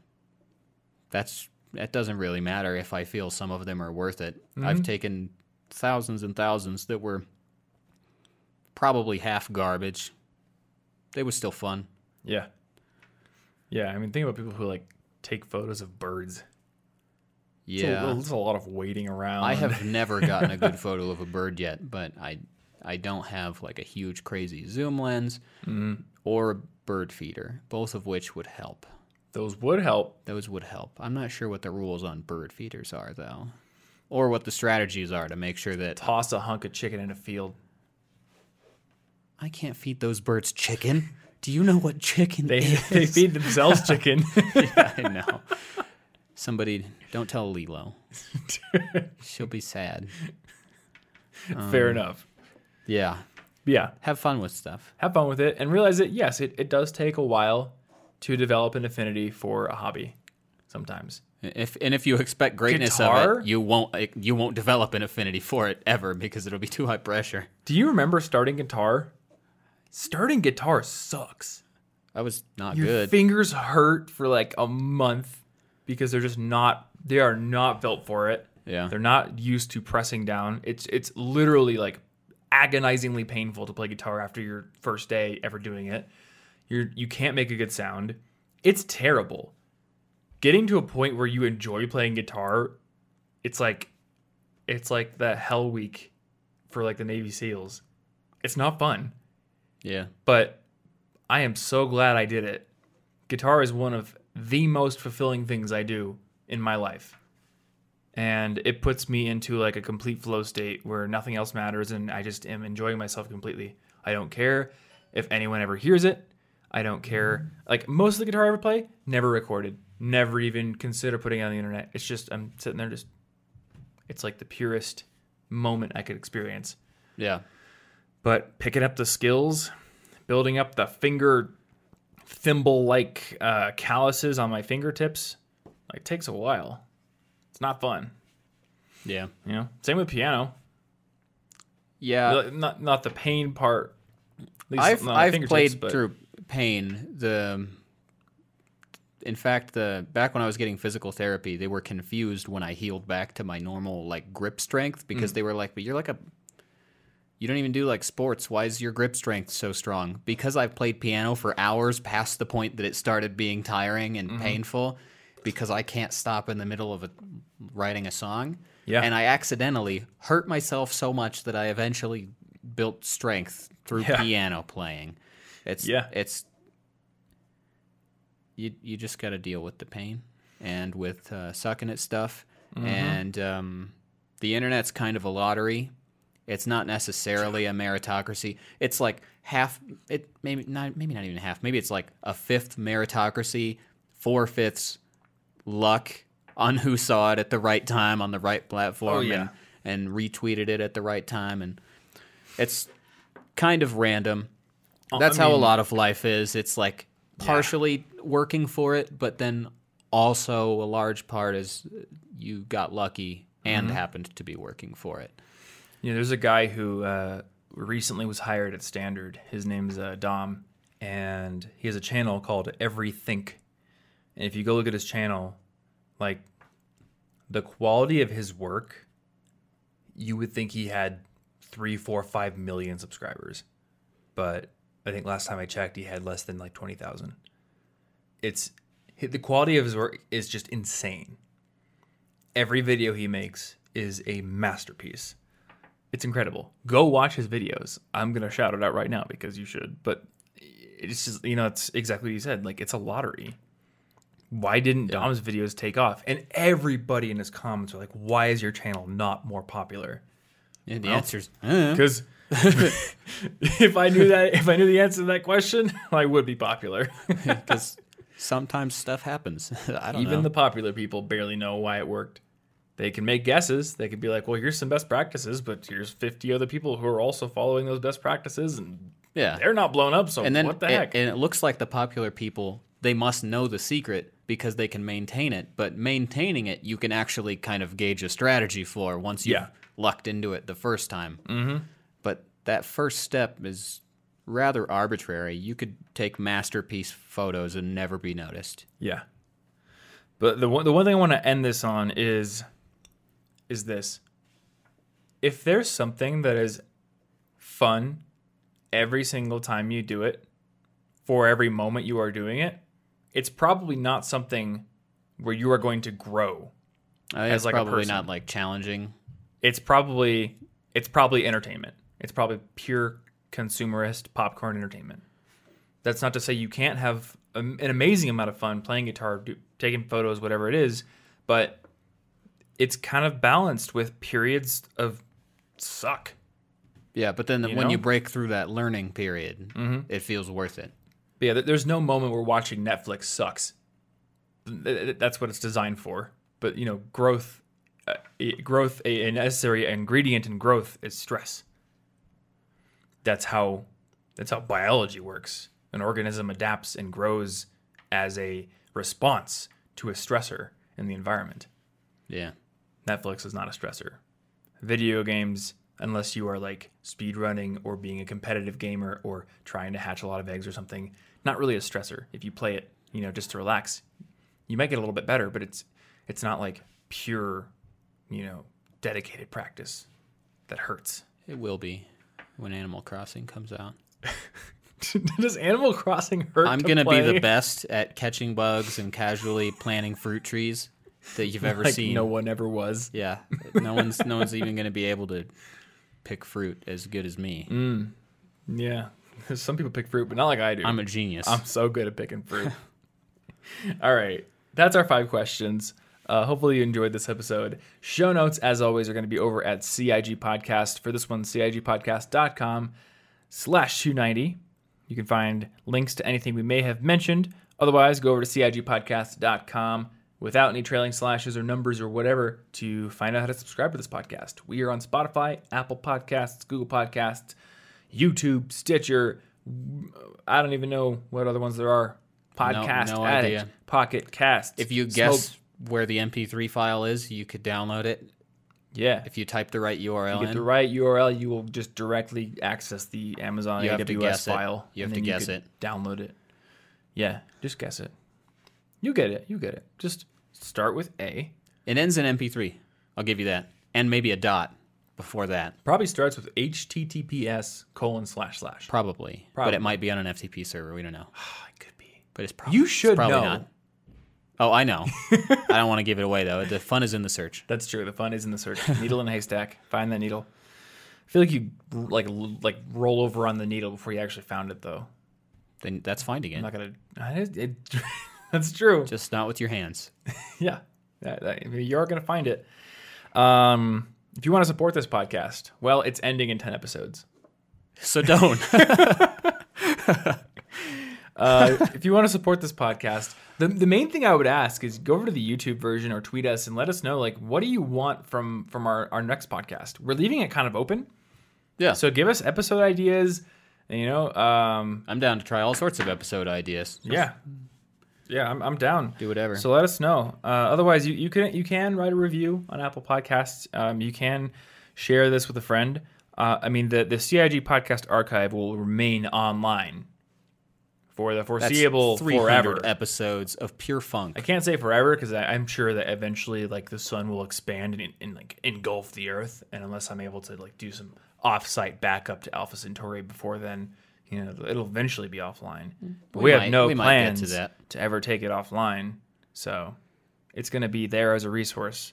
That's that doesn't really matter if I feel some of them are worth it. I've mm-hmm. taken thousands and thousands that were probably half garbage. They were still fun. Yeah. Yeah. I mean, think about people who like take photos of birds. Yeah. It's a, lot of waiting around. I have never gotten a good photo of a bird yet, but I I don't have like a huge crazy zoom lens mm-hmm. or a bird feeder, both of which would help. Those would help. Those would help. I'm not sure what the rules on bird feeders are though, or what the strategies are to make sure that Toss a hunk of chicken in a field. I can't feed those birds chicken. Do you know what chicken They, is? they feed themselves chicken. yeah, I know. Somebody, don't tell Lilo. She'll be sad. Fair um, enough. Yeah. Yeah. Have fun with stuff. Have fun with it and realize that, yes, it, it does take a while to develop an affinity for a hobby sometimes. If and if you expect greatness Guitar? of it, you won't eh, you won't develop an affinity for it ever because it'll be too high pressure. Do you remember starting guitar? Starting guitar sucks. I was not Your good. fingers hurt for like a month because they're just not they are not built for it. Yeah. They're not used to pressing down. It's it's literally like agonizingly painful to play guitar after your first day ever doing it. You're you can't make a good sound. It's terrible. Getting to a point where you enjoy playing guitar, it's like it's like the hell week for like the Navy SEALs. It's not fun yeah. but I am so glad I did it. Guitar is one of the most fulfilling things I do in my life. And it puts me into like a complete flow state where nothing else matters and I just am enjoying myself completely. I don't care if anyone ever hears it. I don't care. Mm-hmm. Like most of the guitar I ever play, never recorded, never even consider putting it on the internet. It's just I'm sitting there just it's like the purest moment I could experience Yeah. but picking up the skills, building up the finger thimble like uh, calluses on my fingertips, like takes a while. It's not fun, Yeah. you know. Same with piano. Yeah. Not not the pain part. at least I've not on my I've played but- through pain. The in fact, the back when I was getting physical therapy, they were confused when I healed back to my normal like grip strength Mm. because they were like, "But you're like a you don't even do like sports. Why is your grip strength so strong?" Because I've played piano for hours past the point that it started being tiring and Mm-hmm. painful because I can't stop in the middle of a, writing a song. Yeah. And I accidentally hurt myself so much that I eventually built strength through Yeah. piano playing. It's Yeah. it's you you just got to deal with the pain and with uh, sucking at stuff. Mm-hmm. And um, the internet's kind of a lottery. It's not necessarily a meritocracy. It's like half. It maybe not. Maybe not even half. Maybe it's like a fifth meritocracy, four fifths luck on who saw it at the right time on the right platform Oh, yeah. and, and retweeted it at the right time. And it's kind of random. That's I how a lot of life is. It's like partially working for it, but then also a large part is you got lucky and Mm-hmm. happened to be working for it. You know, there's a guy who uh, recently was hired at Standard. His name's uh, Dom, and he has a channel called Everythink. And if you go look at his channel, like the quality of his work, you would think he had three, four, five million subscribers. But I think last time I checked, he had less than like twenty thousand. It's the quality of his work is just insane. Every video he makes is a masterpiece. It's incredible. Go watch his videos. I'm gonna shout it out right now because you should. But it's just you know it's exactly what you said. Like it's a lottery. Why didn't Dom's videos take off? And everybody in his comments are like, "Why is your channel not more popular?" And the answer's uh, Because if I knew that, if I knew the answer to that question, I would be popular. because sometimes stuff happens. I don't Even know. the popular people barely know why it worked. They can make guesses. They could be like, "Well, here's some best practices, but here's 50 other people who are also following those best practices, and yeah. they're not blown up. So and then what the heck?" and it looks like the popular people they must know the secret because they can maintain it. But maintaining it, you can actually kind of gauge a strategy for once you've Yeah. lucked into it the first time. Mm-hmm. But that first step is rather arbitrary. You could take masterpiece photos and never be noticed. Yeah. But the one, the one thing I want to end this on is is this. If there's something that is fun every single time you do it, for every moment you are doing it, it's probably not something where you are going to grow. Uh, it's like a probably person. not like challenging. It's probably it's probably entertainment. It's probably pure consumerist popcorn entertainment. That's not to say you can't have an amazing amount of fun playing guitar, do, taking photos, whatever it is, but it's kind of balanced with periods of suck. Yeah, but then You when you break through that learning period, it feels worth it. But yeah, there's no moment where watching Netflix sucks. Th- th- That's what it's designed for. But you know, growth, uh, growth, a a necessary ingredient in growth is stress. That's how, that's how biology works. An organism adapts and grows as a response to a stressor in the environment. Yeah. Netflix is not a stressor. Video games, unless you are like speedrunning or being a competitive gamer or trying to hatch a lot of eggs or something, not really a stressor. If you play it, you know, just to relax, you might get a little bit better, but it's it's not like pure, you know, dedicated practice that hurts. It will be when Animal Crossing comes out. Does Animal Crossing hurt? I'm to gonna be the best at catching bugs and casually planting fruit trees that you've ever Like seen. no one ever was. Yeah, no one's no one's even gonna be able to pick fruit as good as me. Mm. Yeah, some people pick fruit, but not like I do. I'm a genius. I'm so good at picking fruit. All right. That's our five questions. Uh, hopefully you enjoyed this episode. Show notes, as always, are going to be over at CIG Podcast. For this one, CIGpodcast.com slash 290. You can find links to anything we may have mentioned. Otherwise, go over to CIGpodcast.com without any trailing slashes or numbers or whatever to find out how to subscribe to this podcast. We are on Spotify, Apple Podcasts, Google Podcasts, YouTube, Stitcher. I don't even know what other ones there are. Podcast no Addict, idea. Pocket Cast. if you guess where the MP3 file is, you could download it. yeah, If you type the right URL you get in, the right URL, you will just directly access the Amazon You have AWS to guess it. file. You have to guess it. Download it. Yeah, just guess it. You get it. You get it. Just start with A. it ends in MP3. I'll give you that, and maybe a dot before that, Probably starts with HTTPS colon slash slash. probably. But it might be on an FTP server. We don't know. it could be. But it's probably You should probably know. not. Oh, I know. I don't want to give it away though. The fun is in the search. That's true. The fun is in the search. Needle in a haystack. Find that needle. I feel like you like like roll over on the needle before you actually found it, though. Then that's finding I'm not gonna. It, it, that's true. Just not with your hands. yeah, That- that- you are gonna find it. Um, if you want to support this podcast, well, it's ending in ten episodes. So don't. Uh, if you want to support this podcast, the, the main thing I would ask is go over to the YouTube version or tweet us and let us know like what do you want from from our, our next podcast. We're leaving it kind of open. yeah. So give us episode ideas. You know, um, I'm down to try all sorts of episode ideas. yeah, yeah, I'm, I'm down. Do whatever. So let us know. Uh, otherwise, you, you can you can write a review on Apple Podcasts. Um, you can share this with a friend. Uh, I mean, the the CIG podcast archive will remain online for the That's foreseeable 300 forever. episodes of pure funk. I can't say forever because I'm sure that eventually, like the sun will expand and, and like engulf the Earth, and unless I'm able to like do some off-site backup to Alpha Centauri before then, you know, it'll eventually be offline. But we, We have might- no we plans to that. to ever take it offline, so it's going to be there as a resource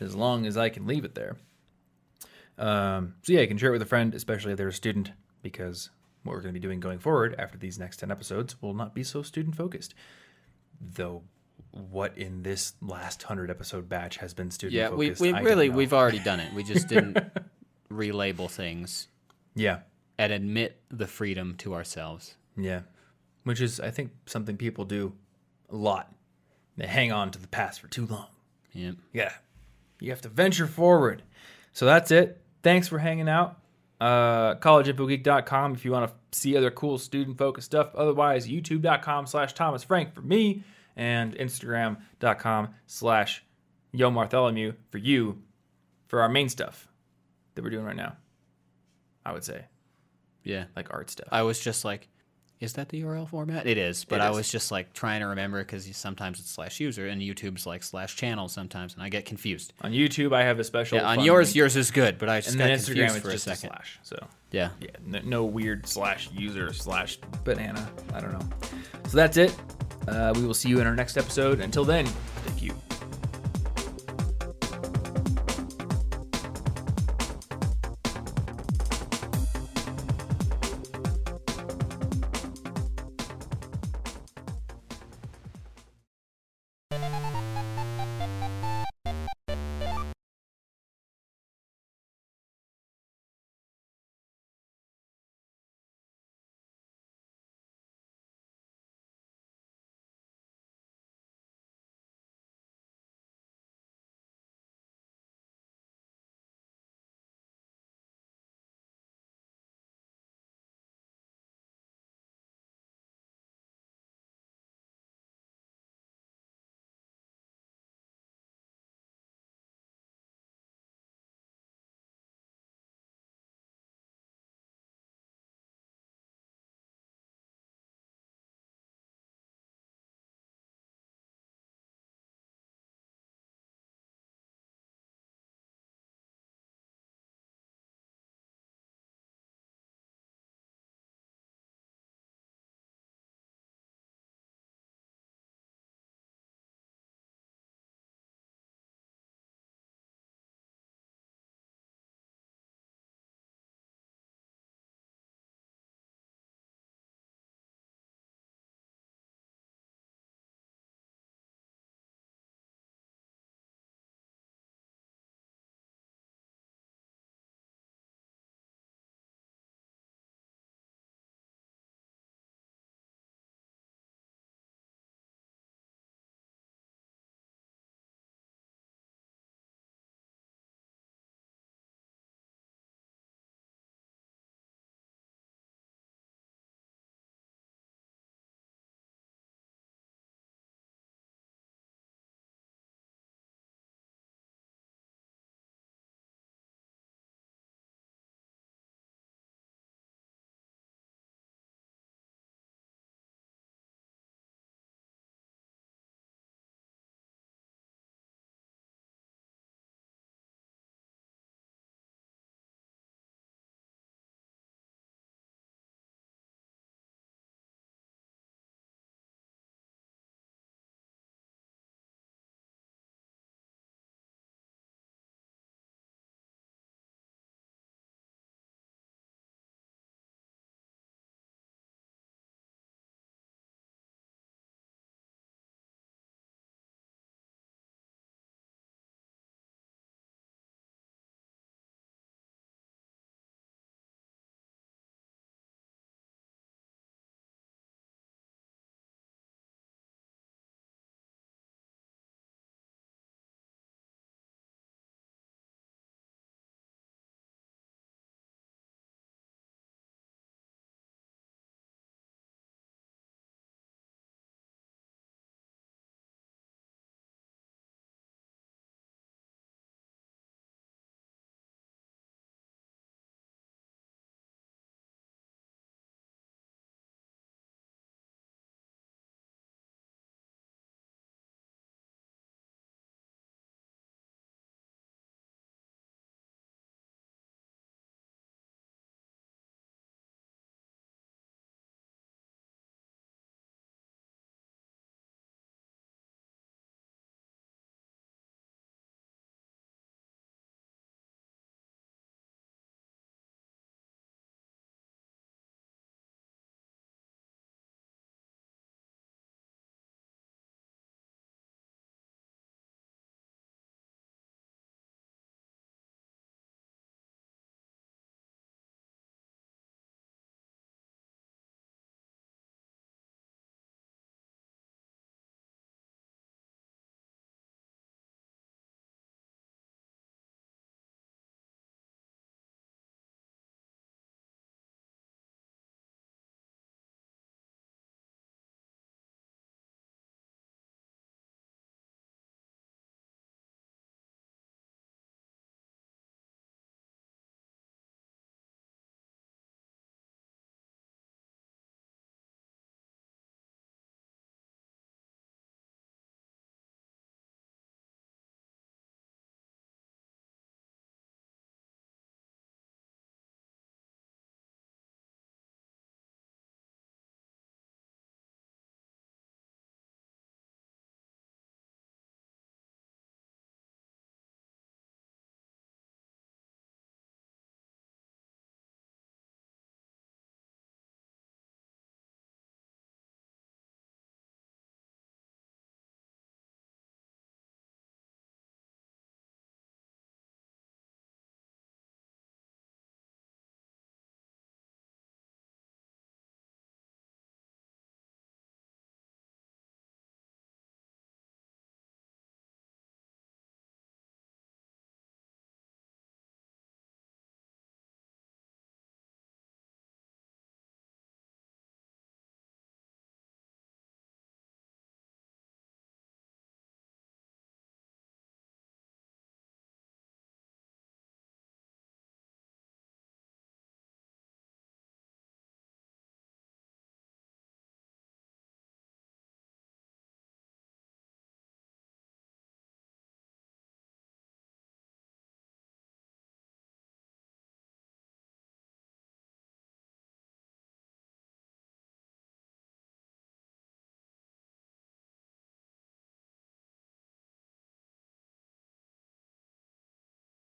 as long as I can leave it there. Um, so yeah, you can share it with a friend, especially if they're a student, because what we're going to be doing going forward after these next ten episodes will not be so student focused. Though, what in this last hundred episode batch has been student yeah, we, focused? we I don't really we've already done it. We just didn't relabel things yeah and admit the freedom to ourselves. yeah, which is I think something people do a lot. They hang on to the past for too long. Yeah. Yeah. You have to venture forward. So that's it. Thanks for hanging out. Uh, collegeinfogeek.com if you want to see other cool student focused stuff. Otherwise, youtube.com slash Thomas Frank for me and Instagram.com slash Yo Bartholomew for you for our main stuff that we're doing right now. I would say Yeah. like art stuff. I was just like, is that the URL format? It is, but It I is. was just like trying to remember because sometimes it's slash user and YouTube's like slash channel sometimes, and I get confused. on YouTube, I have a special. Yeah, on fun yours, link. yours is good, but I just and got then confused it's for a just a second. slash. So Yeah. yeah, n- no weird slash user slash banana. I don't know. So that's it. Uh, we will see you in our next episode. Until then, thank you.